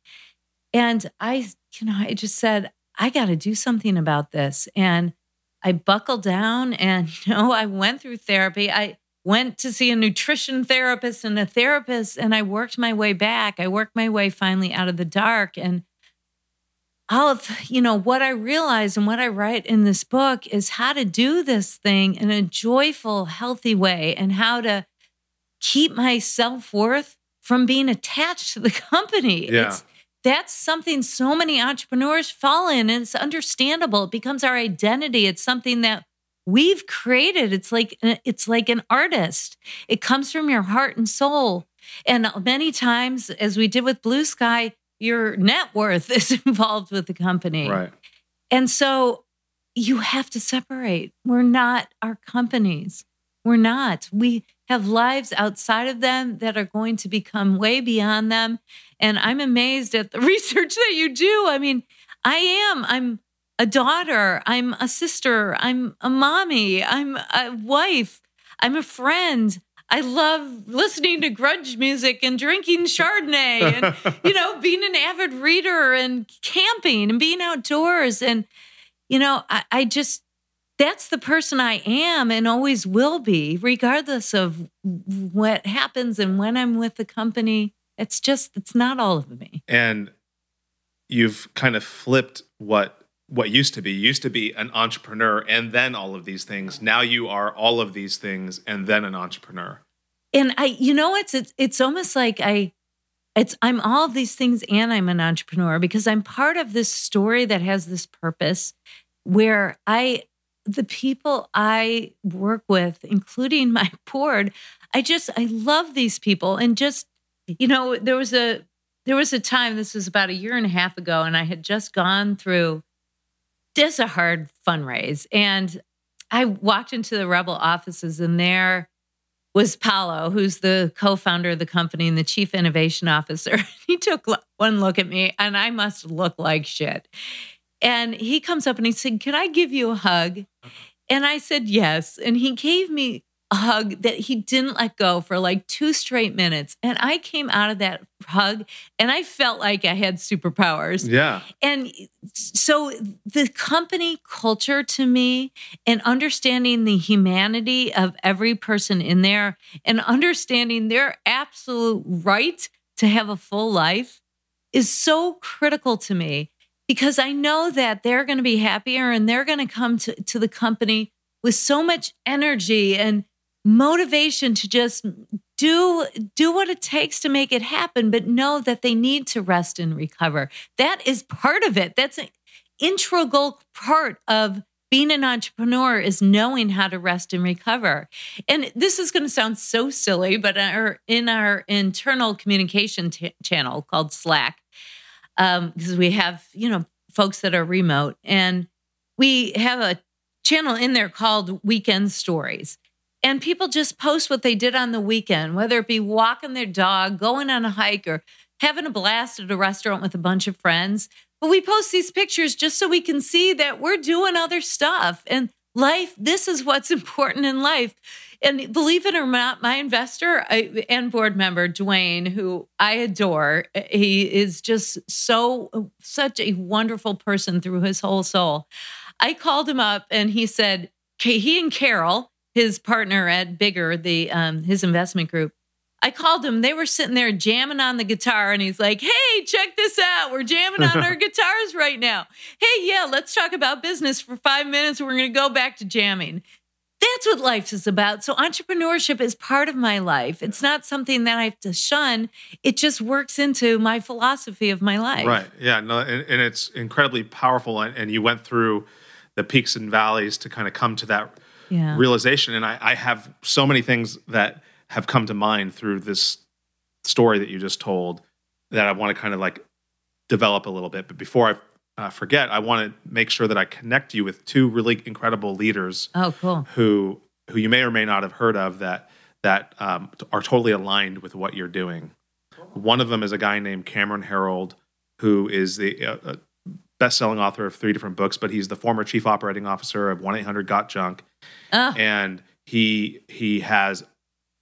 And I, you know, I just said, I got to do something about this. And I buckled down and, you know, I went through therapy. I went to see a nutrition therapist and a therapist, and I worked my way back. I worked my way finally out of the dark. And all of, you know, what I realized and what I write in this book is how to do this thing in a joyful, healthy way and how to keep my self worth from being attached to the company. Yeah. It's, that's something so many entrepreneurs fall in and it's understandable. It becomes our identity. It's something that we've created. It's like uh, it's like an artist. It comes from your heart and soul. And many times as we did with blue sky your net worth is involved with the company. Right. And so you have to separate. We're not our companies. We're not. We have lives outside of them that are going to become way beyond them. And I'm amazed at the research that you do. I mean, I am. I'm a daughter. I'm a sister. I'm a mommy. I'm a wife. I'm a friend. I love listening to grudge music and drinking Chardonnay and, you know, being an avid reader and camping and being outdoors. And, you know, I, I just, that's the person I am and always will be, regardless of what happens and when I'm with the company. It's just, it's not all of me. And you've kind of flipped what what used to be you used to be an entrepreneur and then all of these things now you are all of these things and then an entrepreneur and i you know it's it's, it's almost like i it's I'm all of these things and I'm an entrepreneur because I'm part of this story that has this purpose where I the people I work with, including my board, I just I love these people and just you know there was a there was a time this was about a year and a half ago and I had just gone through just a hard fundraise and I walked into the REBBL offices and there was Paulo, who's the co-founder of the company and the chief innovation officer. he took one look at me and I must look like shit. And he comes up and he said, Can I give you a hug? And I said, Yes. And he gave me a hug that he didn't let go for like two straight minutes. And I came out of that hug and I felt like I had superpowers. Yeah. And so the company culture to me and understanding the humanity of every person in there and understanding their absolute right to have a full life is so critical to me because I know that they're going to be happier and they're going to come to, to the company with so much energy and motivation to just do do what it takes to make it happen but know that they need to rest and recover. That is part of it. That's an integral part of being an entrepreneur is knowing how to rest and recover. And this is going to sound so silly but our, in our internal communication t- channel called slack um, because we have you know folks that are remote and we have a channel in there called weekend stories and people just post what they did on the weekend, whether it be walking their dog, going on a hike, or having a blast at a restaurant with a bunch of friends. But we post these pictures just so we can see that we're doing other stuff. And life, this is what's important in life. And believe it or not, my investor and board member, Dwayne, who I adore, he is just so, such a wonderful person through his whole soul. I called him up and he said, he and Carol, his partner at Bigger, the um, his investment group. I called him. They were sitting there jamming on the guitar, and he's like, "Hey, check this out. We're jamming on our guitars right now. Hey, yeah, let's talk about business for five minutes. We're going to go back to jamming." That's what life is about. So entrepreneurship is part of my life. It's not something that I have to shun. It just works into my philosophy of my life. Right. Yeah. No. And, and it's incredibly powerful. And, and you went through the peaks and valleys to kind of come to that yeah. realization. And I, I have so many things that have come to mind through this story that you just told that I want to kind of like develop a little bit. But before I uh, forget, I want to make sure that I connect you with two really incredible leaders. Oh, cool. Who who you may or may not have heard of that that um, are totally aligned with what you're doing. One of them is a guy named Cameron Herold, who is the uh, uh best-selling author of three different books, but he's the former chief operating officer of 1-800-GOT-JUNK. Oh. And he he has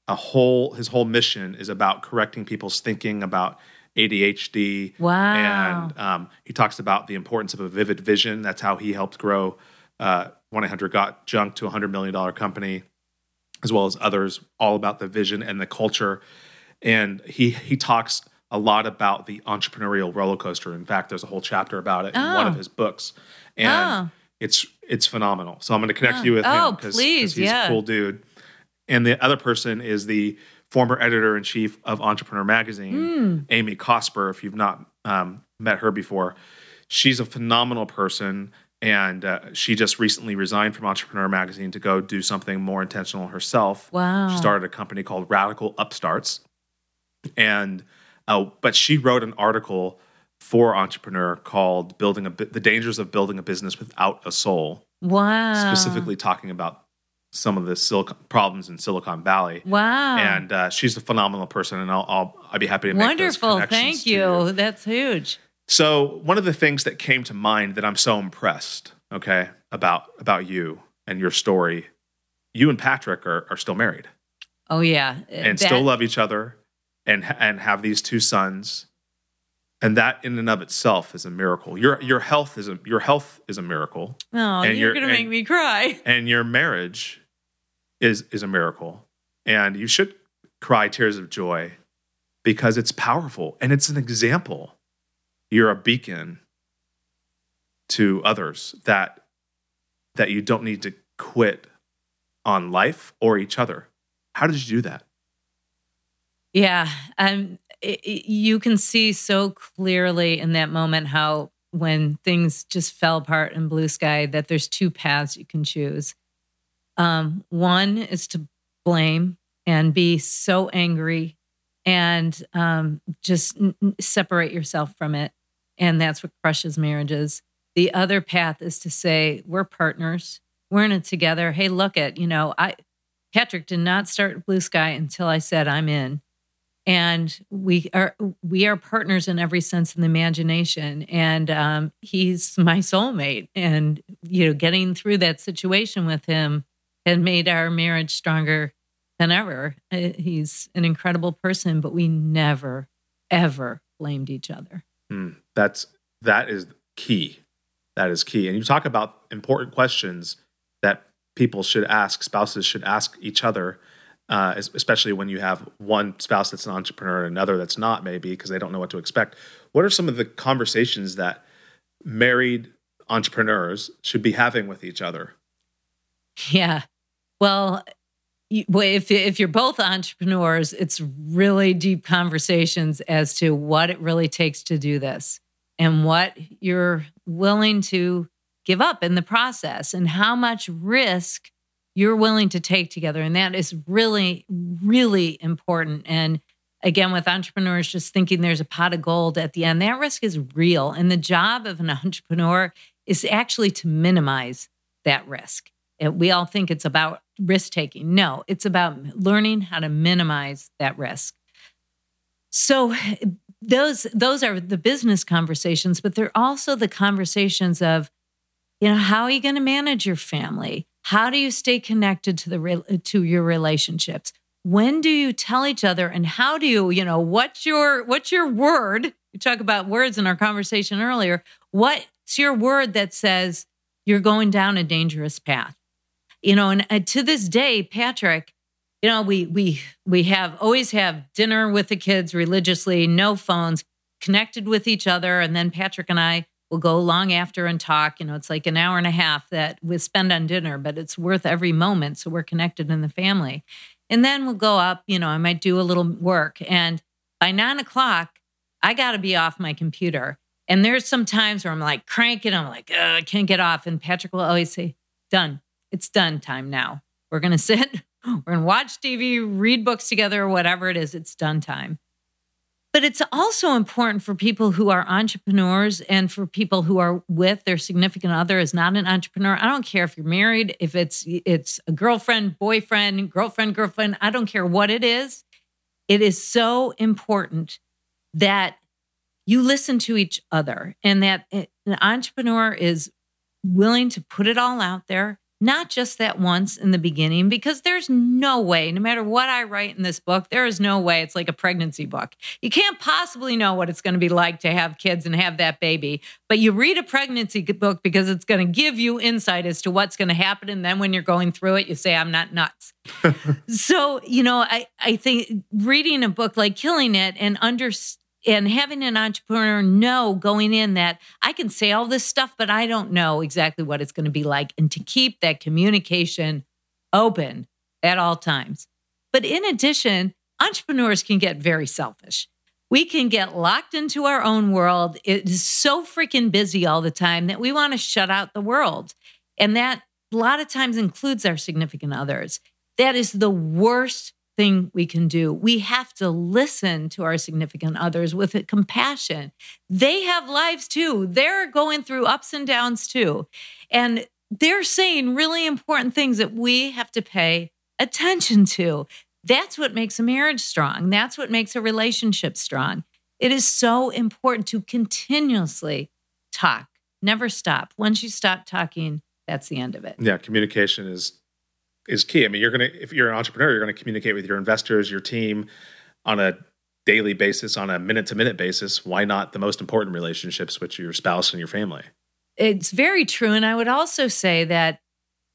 a whole his whole mission is about correcting people's thinking about ADHD. Wow. And um, he talks about the importance of a vivid vision. That's how he helped grow uh, 1-800-GOT-JUNK to a $100 million company, as well as others, all about the vision and the culture. And he he talks a lot about the entrepreneurial roller coaster. In fact, there's a whole chapter about it in one of oh. his books, and oh. it's it's phenomenal. So I'm going to connect oh. you with oh, him because he's yeah. a cool dude. And the other person is the former editor in chief of Entrepreneur Magazine, mm. Amy Cosper. If you've not um, met her before, she's a phenomenal person. And uh, she just recently resigned from Entrepreneur Magazine to go do something more intentional herself. Wow. She started a company called Radical Upstarts. And uh, but she wrote an article for Entrepreneur called "Building a the Dangers of Building a Business Without a Soul." Wow! Specifically talking about some of the silicon problems in Silicon Valley. Wow! And uh, she's a phenomenal person, and I'll, I'll I'd be happy to make wonderful. Thank you. That's huge. So one of the things that came to mind that I'm so impressed, okay, about about you and your story, you and Patrick are, are still married. Oh yeah, and that, still love each other and and have these two sons and that in and of itself is a miracle. Your your health is a your health is a miracle. Oh, and you're gonna make me cry. And your marriage is is a miracle, and you should cry tears of joy because it's powerful and it's an example. You're a beacon to others that that you don't need to quit on life or each other. How did you do that? Yeah. Um, you can see so clearly in that moment how when things just fell apart in blue sky that there's two paths you can choose. Um, one is to blame and be so angry and um, just n- separate yourself from it. And that's what crushes marriages. The other path is to say, we're partners. We're in it together. Hey, look at, you know, I, Patrick did not start Blue Sky until I said I'm in. And we are we are partners in every sense of the imagination. And um, he's my soulmate. And you know, getting through that situation with him had made our marriage stronger than ever. Uh, he's an incredible person, but we never, ever blamed each other. Mm, that's that is key. That is key. And you talk about important questions that people should ask, spouses should ask each other, uh, especially when you have one spouse that's an entrepreneur and another that's not, maybe because they don't know what to expect. What are some of the conversations that married entrepreneurs should be having with each other? Yeah. Well, if if you're both entrepreneurs, it's really deep conversations as to what it really takes to do this and what you're willing to give up in the process and how much risk you're willing to take together. And that is really really important. And again with entrepreneurs just thinking there's a pot of gold at the end that risk is real. And the job of an entrepreneur is actually to minimize that risk we all think it's about risk taking. No, it's about learning how to minimize that risk. So those those are the business conversations, but they're also the conversations of, you know, how are you going to manage your family? How do you stay connected to the to your relationships? When do you tell each other, and how do you, you know, what's your what's your word? We talk about words in our conversation earlier. What's your word that says you're going down a dangerous path? You know, and, to this day, Patrick, you know, we we we have always have dinner with the kids religiously, no phones, connected with each other, and then Patrick and I will go long after and talk. You know, it's like an hour and a half that we spend on dinner, but it's worth every moment. So we're connected in the family. And then we'll go up, you know, I might do a little work. And by nine o'clock, I got to be off my computer. And there's some times where I'm like cranking, I'm like, I can't get off. And Patrick will always say, done it's done time now. We're going to sit, we're going to watch TV, read books together, whatever it is, it's done time. But it's also important for people who are entrepreneurs and for people who are with their significant other is not an entrepreneur. I don't care if you're married, if it's it's a girlfriend, boyfriend, girlfriend, girlfriend, I don't care what it is. It is so important that you listen to each other and that eh, an entrepreneur is willing to put it all out there not just that once in the beginning, because there's no way, no matter what I write in this book, there is no way it's like a pregnancy book. You can't possibly know what it's going to be like to have kids and have that baby. But you read a pregnancy book because it's going to give you insight as to what's going to happen. And then when you're going through it, you say, I'm not nuts. so, you know, I, I think reading a book like Killing It and understanding and having an entrepreneur know going in that I can say all this stuff, but I don't know exactly what it's going to be like, and to keep that communication open at all times. But in addition, entrepreneurs can get very selfish. We can get locked into our own world. It is so freaking busy all the time that we want to shut out the world. And that a lot of times includes our significant others. That is the worst thing we can do. We have to listen to our significant others with compassion. They have lives too. They're going through ups and downs too. And they're saying really important things that we have to pay attention to. That's what makes a marriage strong. That's what makes a relationship strong. It is so important to continuously talk, never stop. Once you stop talking, that's the end of it. Yeah, communication is is key. I mean, you're going to, if you're an entrepreneur, you're going to communicate with your investors, your team on a daily basis, on a minute to minute basis. Why not the most important relationships, which are your spouse and your family? It's very true. And I would also say that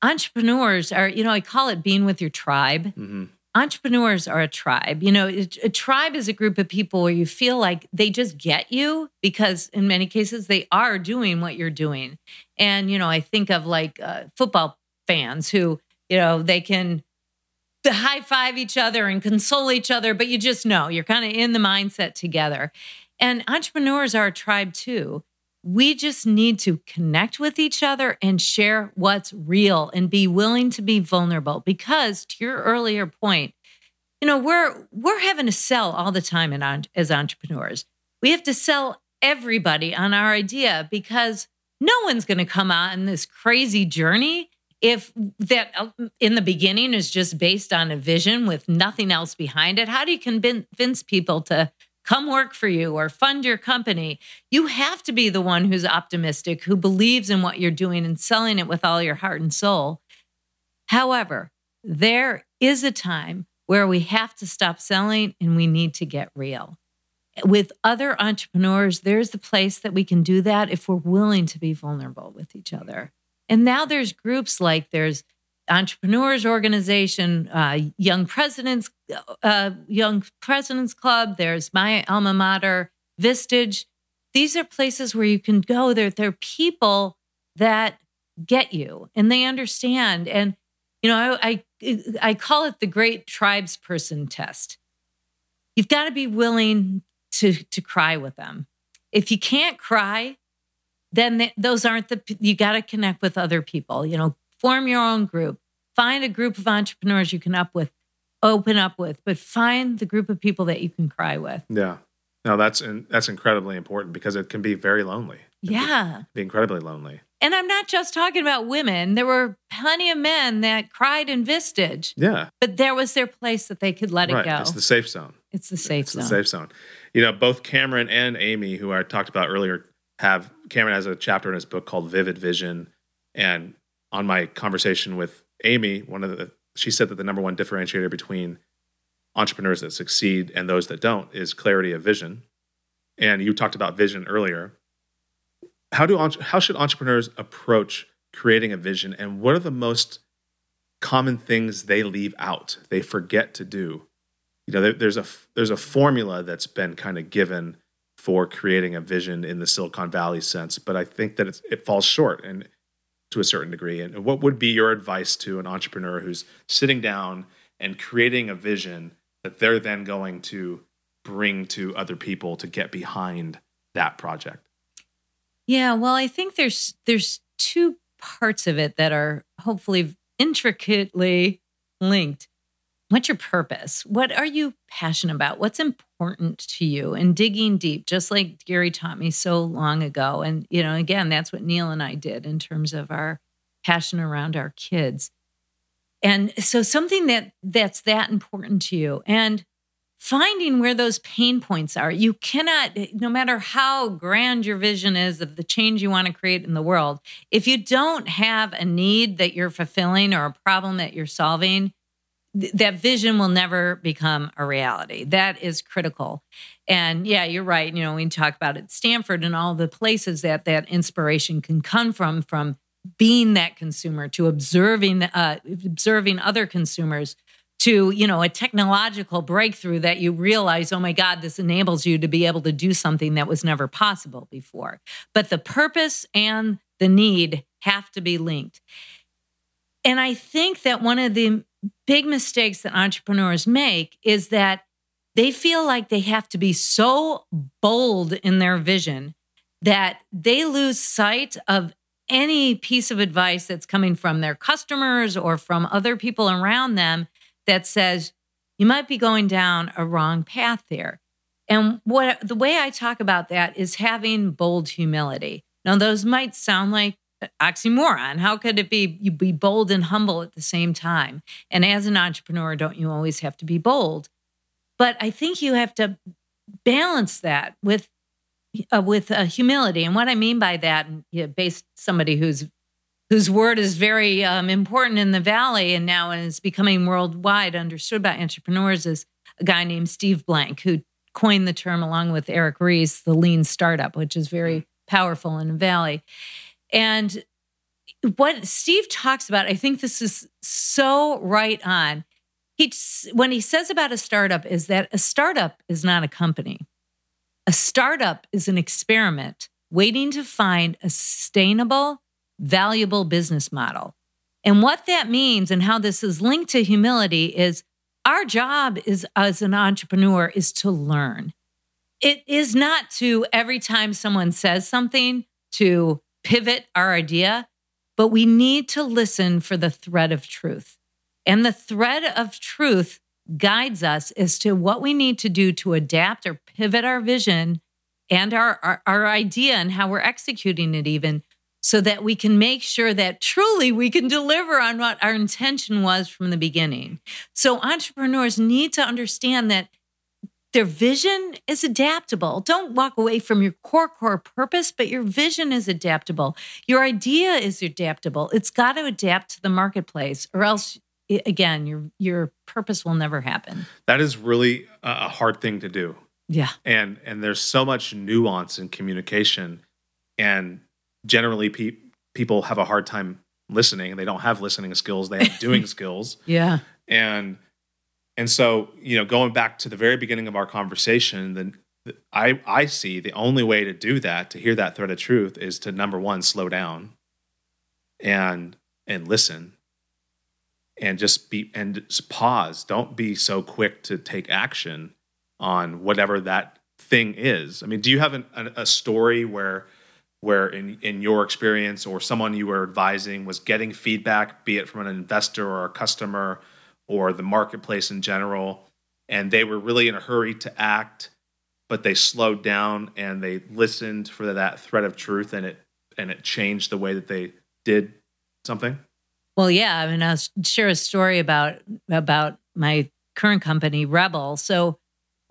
entrepreneurs are, you know, I call it being with your tribe. Mm-hmm. Entrepreneurs are a tribe. You know, a tribe is a group of people where you feel like they just get you because, in many cases, they are doing what you're doing. And, you know, I think of like uh, football fans who you know, they can high five each other and console each other, but you just know you're kind of in the mindset together. And entrepreneurs are a tribe too. We just need to connect with each other and share what's real and be willing to be vulnerable because to your earlier point, you know, we're we're having to sell all the time in, as entrepreneurs. We have to sell everybody on our idea because no one's going to come out on this crazy journey if that uh, in the beginning is just based on a vision with nothing else behind it how do you convince people to come work for you or fund your company? You have to be the one who's optimistic who believes in what you're doing and selling it with all your heart and soul. However there is a time where we have to stop selling and we need to get real. With other entrepreneurs there's the place that we can do that if we're willing to be vulnerable with each other and now there's groups like there's entrepreneurs organization, uh, young presidents, uh, young presidents club. There's my alma mater, Vistage. These are places where you can go. There, there are people that get you and they understand. And you know, I, I, I call it the great tribes person test. You've got to be willing to to cry with them. If you can't cry, then th- those aren't the you got to connect with other people you know form your own group. Find a group of entrepreneurs you can up with open up with but find the group of people that you can cry with. Yeah. No that's that's incredibly important because it can be very lonely. Yeah. be, be incredibly lonely. And i'm not just talking about women. There were plenty of men that cried in vistage yeah. But there was their place that they could let right. it go. It's the safe zone. It's the safe it's zone. the safe zone. You know both cameron and amy who i talked about earlier have Cameron has a chapter in his book called Vivid Vision. And on my conversation with Amy, one of the she said that the number one differentiator between entrepreneurs that succeed and those that don't is clarity of vision. And you talked about vision earlier. How do how should entrepreneurs approach creating a vision and what are the most common things they leave out, they forget to do? You know, there, there's a there's a formula that's been kind of given for creating a vision in the Silicon Valley sense, but I think that it falls short and to a certain degree. And what would be your advice to an entrepreneur who's sitting down and creating a vision that they're then going to bring to other people to get behind that project? Yeah, well, I think there's there's two parts of it that are hopefully intricately linked what's your purpose? What are you passionate about? What's important to you? And digging deep, just like Gary taught me so long ago. And, you know, again, that's what Neil and I did in terms of our passion around our kids. And so something that that's that important to you and finding where those pain points are. You cannot no matter how grand your vision is of the change you want to create in the world, if you don't have a need that you're fulfilling or a problem that you're solving, that vision will never become a reality. That is critical. And yeah, you're right. You know, we talk about at Stanford and all the places that that inspiration can come from, from being that consumer to observing, uh, observing other consumers to you know a technological breakthrough that you realize oh my god this enables you to be able to do something that was never possible before but the purpose and the need have to be linked and i think that one of the big mistakes that entrepreneurs make is that they feel like they have to be so bold in their vision that they lose sight of any piece of advice that's coming from their customers or from other people around them that says you might be going down a wrong path there. And what the way I talk about that is having bold humility. Now those might sound like oxymoron. How could it be you be bold and humble at the same time? And as an entrepreneur, don't you always have to be bold? But I think you have to balance that with uh, with uh, humility. And what I mean by that, you know, based somebody who's whose word is very um, important in the valley and now is becoming worldwide understood by entrepreneurs, is a guy named Steve Blank who coined the term along with Eric Ries, the lean startup, which is very powerful in the valley. And what Steve talks about, I think this is so right on. He when he says about a startup is that a startup is not a company. A startup is an experiment waiting to find a sustainable, valuable business model. And what that means and how this is linked to humility is our job is as an entrepreneur is to learn. It is not to every time someone says something to pivot our idea, but we need to listen for the thread of truth. And the thread of truth guides us as to what we need to do to adapt or pivot our vision and our, our, our idea and how we're executing it, even so that we can make sure that truly we can deliver on what our intention was from the beginning. So entrepreneurs need to understand that their vision is adaptable. Don't walk away from your core core purpose, but your vision is adaptable. Your idea is adaptable. It's got to adapt to the marketplace or else again your your purpose will never happen. That is really a hard thing to do. Yeah. And and there's so much nuance in communication and generally pe- people have a hard time listening and they don't have listening skills, they have doing skills. Yeah. And and so, you know, going back to the very beginning of our conversation, then I I see the only way to do that, to hear that thread of truth is to number 1 slow down and and listen and just be and just pause. Don't be so quick to take action on whatever that thing is. I mean, do you have an, a story where where in in your experience or someone you were advising was getting feedback, be it from an investor or a customer or the marketplace in general, and they were really in a hurry to act, but they slowed down and they listened for that thread of truth, and it and it changed the way that they did something. Well, yeah, I mean, I'll share a story about about my current company, REBBL. So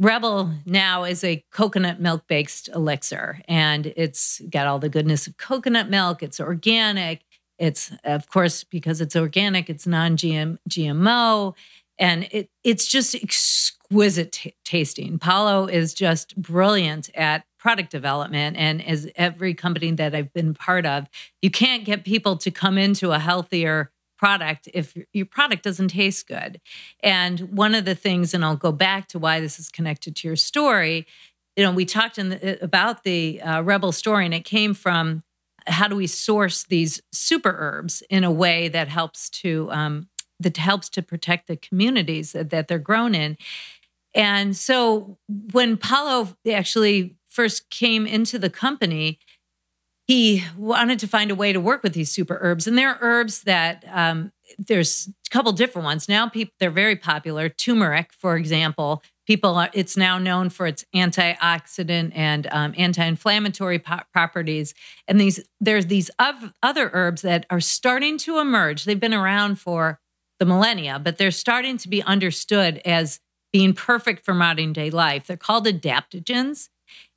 REBBL now is a coconut milk based elixir, and it's got all the goodness of coconut milk. It's organic. It's of course because it's organic. It's non GMO, and it it's just exquisite t- tasting. Palo is just brilliant at product development, and as every company that I've been part of, you can't get people to come into a healthier product if your product doesn't taste good. And one of the things, and I'll go back to why this is connected to your story. You know, we talked the, about the uh, REBBL story, and it came from how do we source these super herbs in a way that helps to um, that helps to protect the communities that, that they're grown in. And so when Palo actually first came into the company, he wanted to find a way to work with these super herbs. And there are herbs that um, there's a couple different ones. Now people they're very popular. Turmeric for example people are, it's now known for its antioxidant and um, anti-inflammatory po- properties. And these there's these other herbs that are starting to emerge. They've been around for the millennia but they're starting to be understood as being perfect for modern day life. They're called adaptogens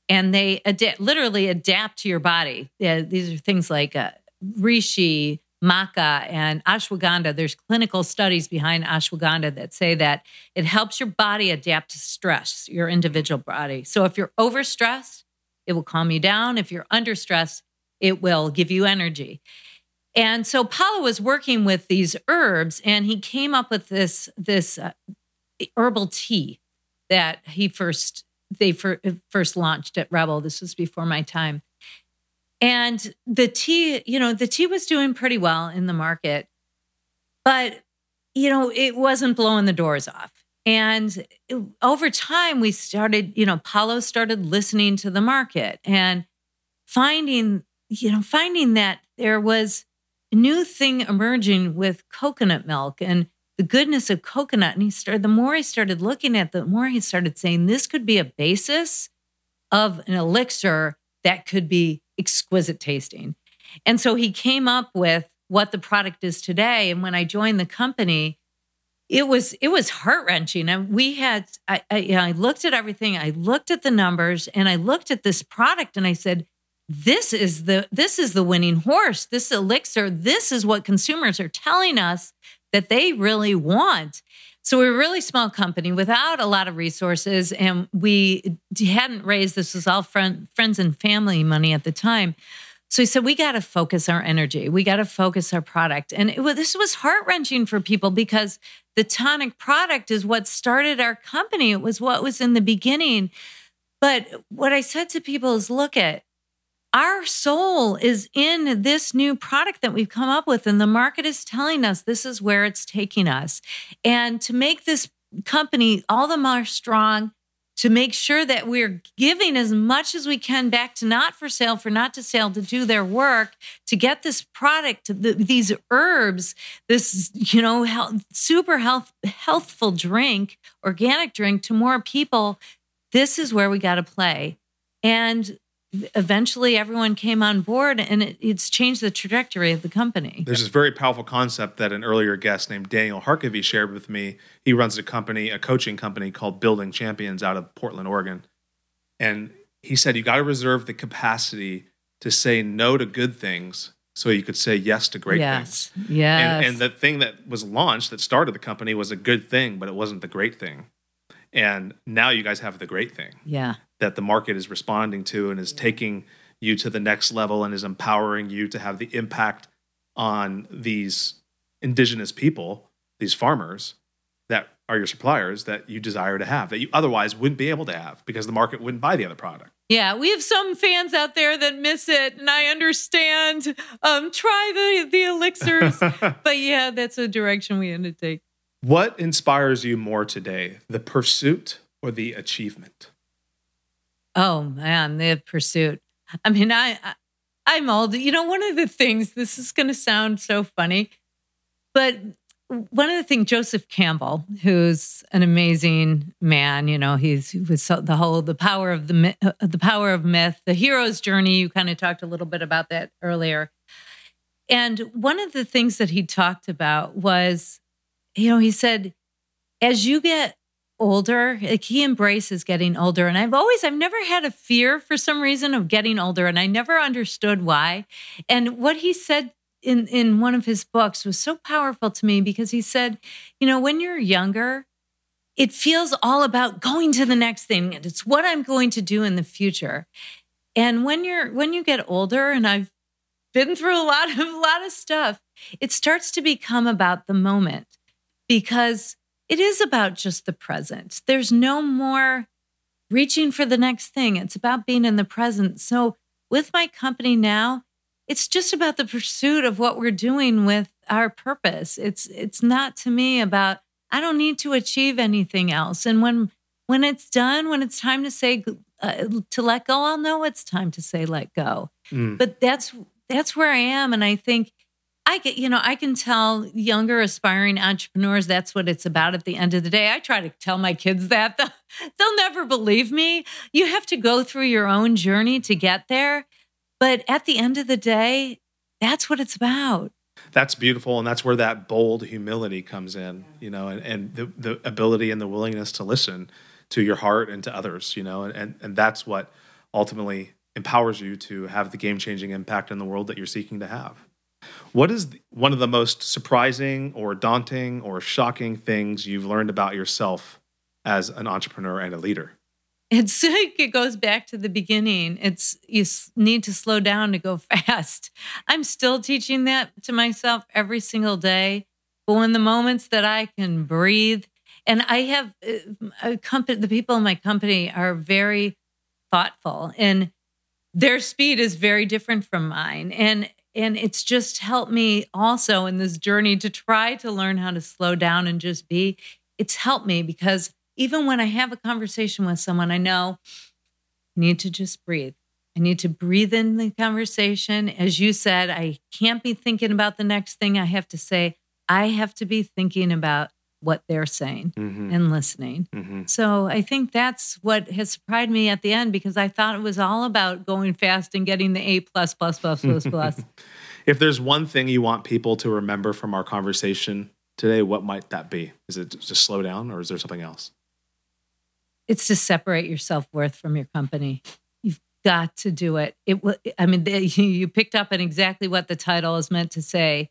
and they literally adapt to your body. Yeah, these are things like uh, maca, and ashwagandha. There's clinical studies behind ashwagandha that say that it helps your body adapt to stress, your individual body. So if you're overstressed, it will calm you down. If you're under stress, it will give you energy. And so Palo was working with these herbs, and he came up with this this uh, herbal tea that he first they first launched at REBBL. This was before my time. And the tea, you know, the tea was doing pretty well in the market, but, you know, it wasn't blowing the doors off. And it, over time, we started, you know, Palo started listening to the market and finding, you know, finding that there was a new thing emerging with coconut milk and the goodness of coconut. And he started, the more he started looking at, the more he started saying this could be a basis of an elixir that could be exquisite tasting. And so he came up with what the product is today. And when I joined the company, it was it was heart wrenching. And we had I, I, you know, I looked at everything. I looked at the numbers, and I looked at this product, and I said, "This is the this is the winning horse. This elixir. This is what consumers are telling us that they really want. So we're a really small company without a lot of resources, and we hadn't raised this was all friend, friends and family money at the time. So he said, we got to focus our energy. We got to focus our product. And this was heart wrenching for people because the tonic product is what started our company. It was what was in the beginning. But what I said to people is look at our soul is in this new product that we've come up with, and the market is telling us this is where it's taking us. And to make this company all the more strong, to make sure that we're giving as much as we can back to not for sale, for not to sale, to do their work, to get this product, the, these herbs, this you know health, super health healthful drink, organic drink to more people. This is where we got to play, and eventually everyone came on board and it, it's changed the trajectory of the company. There's this very powerful concept that an earlier guest named Daniel Harkavy shared with me. He runs a company, a coaching company called Building Champions out of Portland, Oregon. And he said, You got to reserve the capacity to say no to good things so you could say yes to great yes. things. Yes. And, and the thing that was launched that started the company was a good thing, but it wasn't the great thing. And now you guys have the great thing. Yeah that the market is responding to and is taking you to the next level and is empowering you to have the impact on these indigenous people, these farmers that are your suppliers that you desire to have that you otherwise wouldn't be able to have because the market wouldn't buy the other product. Yeah, we have some fans out there that miss it, and I understand. Um, try the the elixirs, but yeah, that's a direction we had to take. What inspires you more today, the pursuit or the achievement? Oh man, the pursuit. I mean, I, I I'm old. You know, one of the things. This is going to sound so funny, but one of the things Joseph Campbell, who's an amazing man, you know, he's he was so, the whole the power of the uh, the power of myth, the hero's journey. You kind of talked a little bit about that earlier. And one of the things that he talked about was, you know, he said, as you get older like he embraces getting older. And i've always i've never had a fear for some reason of getting older and i never understood why. And what he said in in one of his books was so powerful to me because he said you know when you're younger it feels all about going to the next thing and it's what i'm going to do in the future. And when you're when you get older and i've been through a lot of a lot of stuff it starts to become about the moment because it is about just the present. There's no more reaching for the next thing. It's about being in the present. So, with my company now, it's just about the pursuit of what we're doing with our purpose. It's it's not to me about I don't need to achieve anything else. And when when it's done, when it's time to say uh, to let go, I'll know it's time to say let go. Mm. But that's that's where I am, and I think I get, you know, I can tell younger aspiring entrepreneurs that's what it's about at the end of the day. I try to tell my kids that. They'll, they'll never believe me. You have to go through your own journey to get there. But at the end of the day, that's what it's about. That's beautiful. And that's where that bold humility comes in, you know, and, and the, the ability and the willingness to listen to your heart and to others, you know, and, and that's what ultimately empowers you to have the game changing impact in the world that you're seeking to have. What is one of the most surprising or daunting or shocking things you've learned about yourself as an entrepreneur and a leader? It's like it goes back to the beginning. It's you need to slow down to go fast. I'm still teaching that to myself every single day. But when the moments that I can breathe, and I have uh, a company, the people in my company are very thoughtful and their speed is very different from mine. And and it's just helped me also in this journey to try to learn how to slow down and just be. It's helped me because even when I have a conversation with someone, I know I need to just breathe. I need to breathe in the conversation. As you said, I can't be thinking about the next thing I have to say. I have to be thinking about what they're saying mm-hmm. and listening. Mm-hmm. So I think that's what has surprised me at the end because I thought it was all about going fast and getting the A plus plus plus plus plus. If there's one thing you want people to remember from our conversation today, what might that be? Is it just slow down or is there something else? It's to separate your self worth from your company. You've got to do it. It. Will. I mean, you picked up on exactly what the title is meant to say.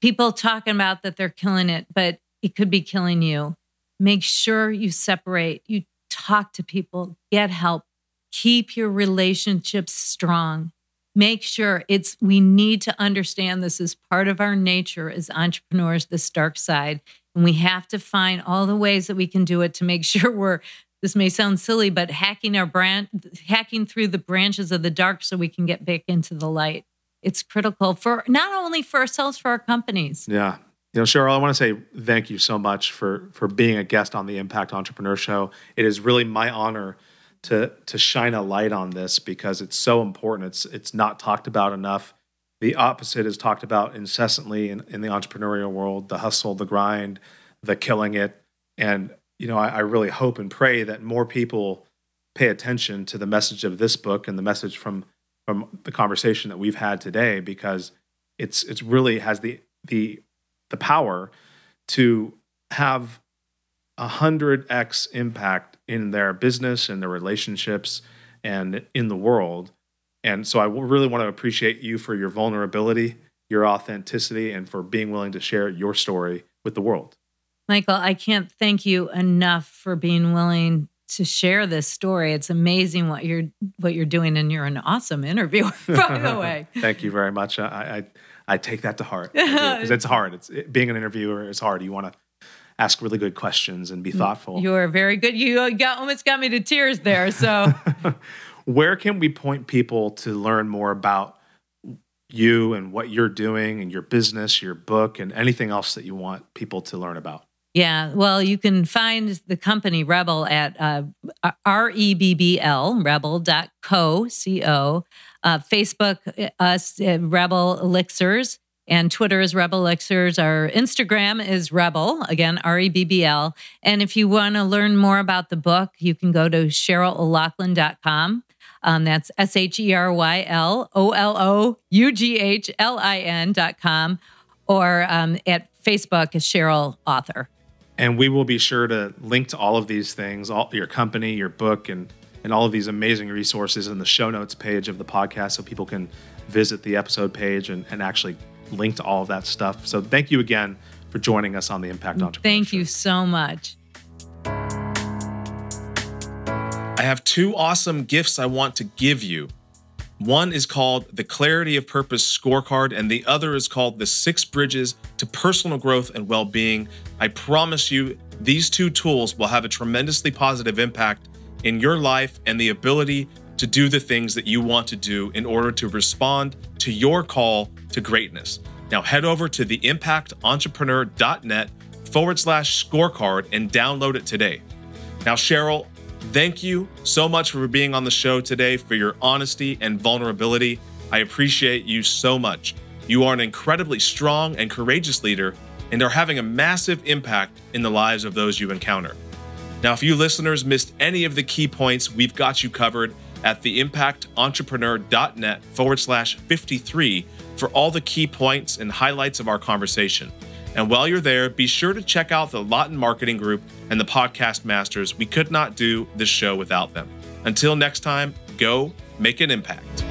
People talking about that they're killing it, but it could be killing you. Make sure you separate, you talk to people, get help, keep your relationships strong. Make sure it's, we need to understand this is part of our nature as entrepreneurs, this dark side. And we have to find all the ways that we can do it to make sure we're this may sound silly, but hacking our brand, hacking through the branches of the dark so we can get back into the light. It's critical for not only for ourselves, for our companies. Yeah. You know, Sheryl, I want to say thank you so much for for being a guest on the Impact Entrepreneur Show. It is really my honor to to shine a light on this because it's so important. It's it's not talked about enough. The opposite is talked about incessantly in, in the entrepreneurial world: the hustle, the grind, the killing it. And you know, I, I really hope and pray that more people pay attention to the message of this book and the message from from the conversation that we've had today because it's it's really has the the the power to have a hundred x impact in their business and their relationships and in the world. And so I really want to appreciate you for your vulnerability, your authenticity, and for being willing to share your story with the world. Michael, I can't thank you enough for being willing to share this story. It's amazing what you're what you're doing, and you're an awesome interviewer, by the way. thank you very much. I, I, I take that to heart because it's hard. It's it, being an interviewer is hard. You want to ask really good questions and be mm, thoughtful. You are very good. You got almost got me to tears there. So, where can we point people to learn more about you and what you're doing and your business, your book, and anything else that you want people to learn about? Yeah, well, you can find the company REBBL at uh, R E B B L, rebbl.co, C O. Uh, Facebook, uh, us, uh, Rebbl Elixirs and Twitter is REBBL Elixirs. Our Instagram is REBBL, again, R E B B L. And if you want to learn more about the book, you can go to SherylO'Loughlin.com. Um, that's S H E R Y L O L O U G H L I N.com or um, at Facebook Sheryl Author. And we will be sure to link to all of these things, all your company, your book, and and all of these amazing resources in the show notes page of the podcast so people can visit the episode page and, and actually link to all of that stuff. So thank you again for joining us on the Impact Entrepreneur. Thank you so much. I have two awesome gifts I want to give you. One is called the Clarity of Purpose Scorecard, and the other is called the Six Bridges to Personal Growth and Well Being. I promise you, these two tools will have a tremendously positive impact in your life and the ability to do the things that you want to do in order to respond to your call to greatness. Now head over to theimpactentrepreneur.net forward slash scorecard and download it today. Now, Sheryl, thank you so much for being on the show today, for your honesty and vulnerability. I appreciate you so much. You are an incredibly strong and courageous leader and are having a massive impact in the lives of those you encounter. Now, if you listeners missed any of the key points, we've got you covered at theimpactentrepreneur.net forward slash 53 for all the key points and highlights of our conversation. And while you're there, be sure to check out the Lawton Marketing Group and the Podcast Masters. We could not do this show without them. Until next time, go make an impact.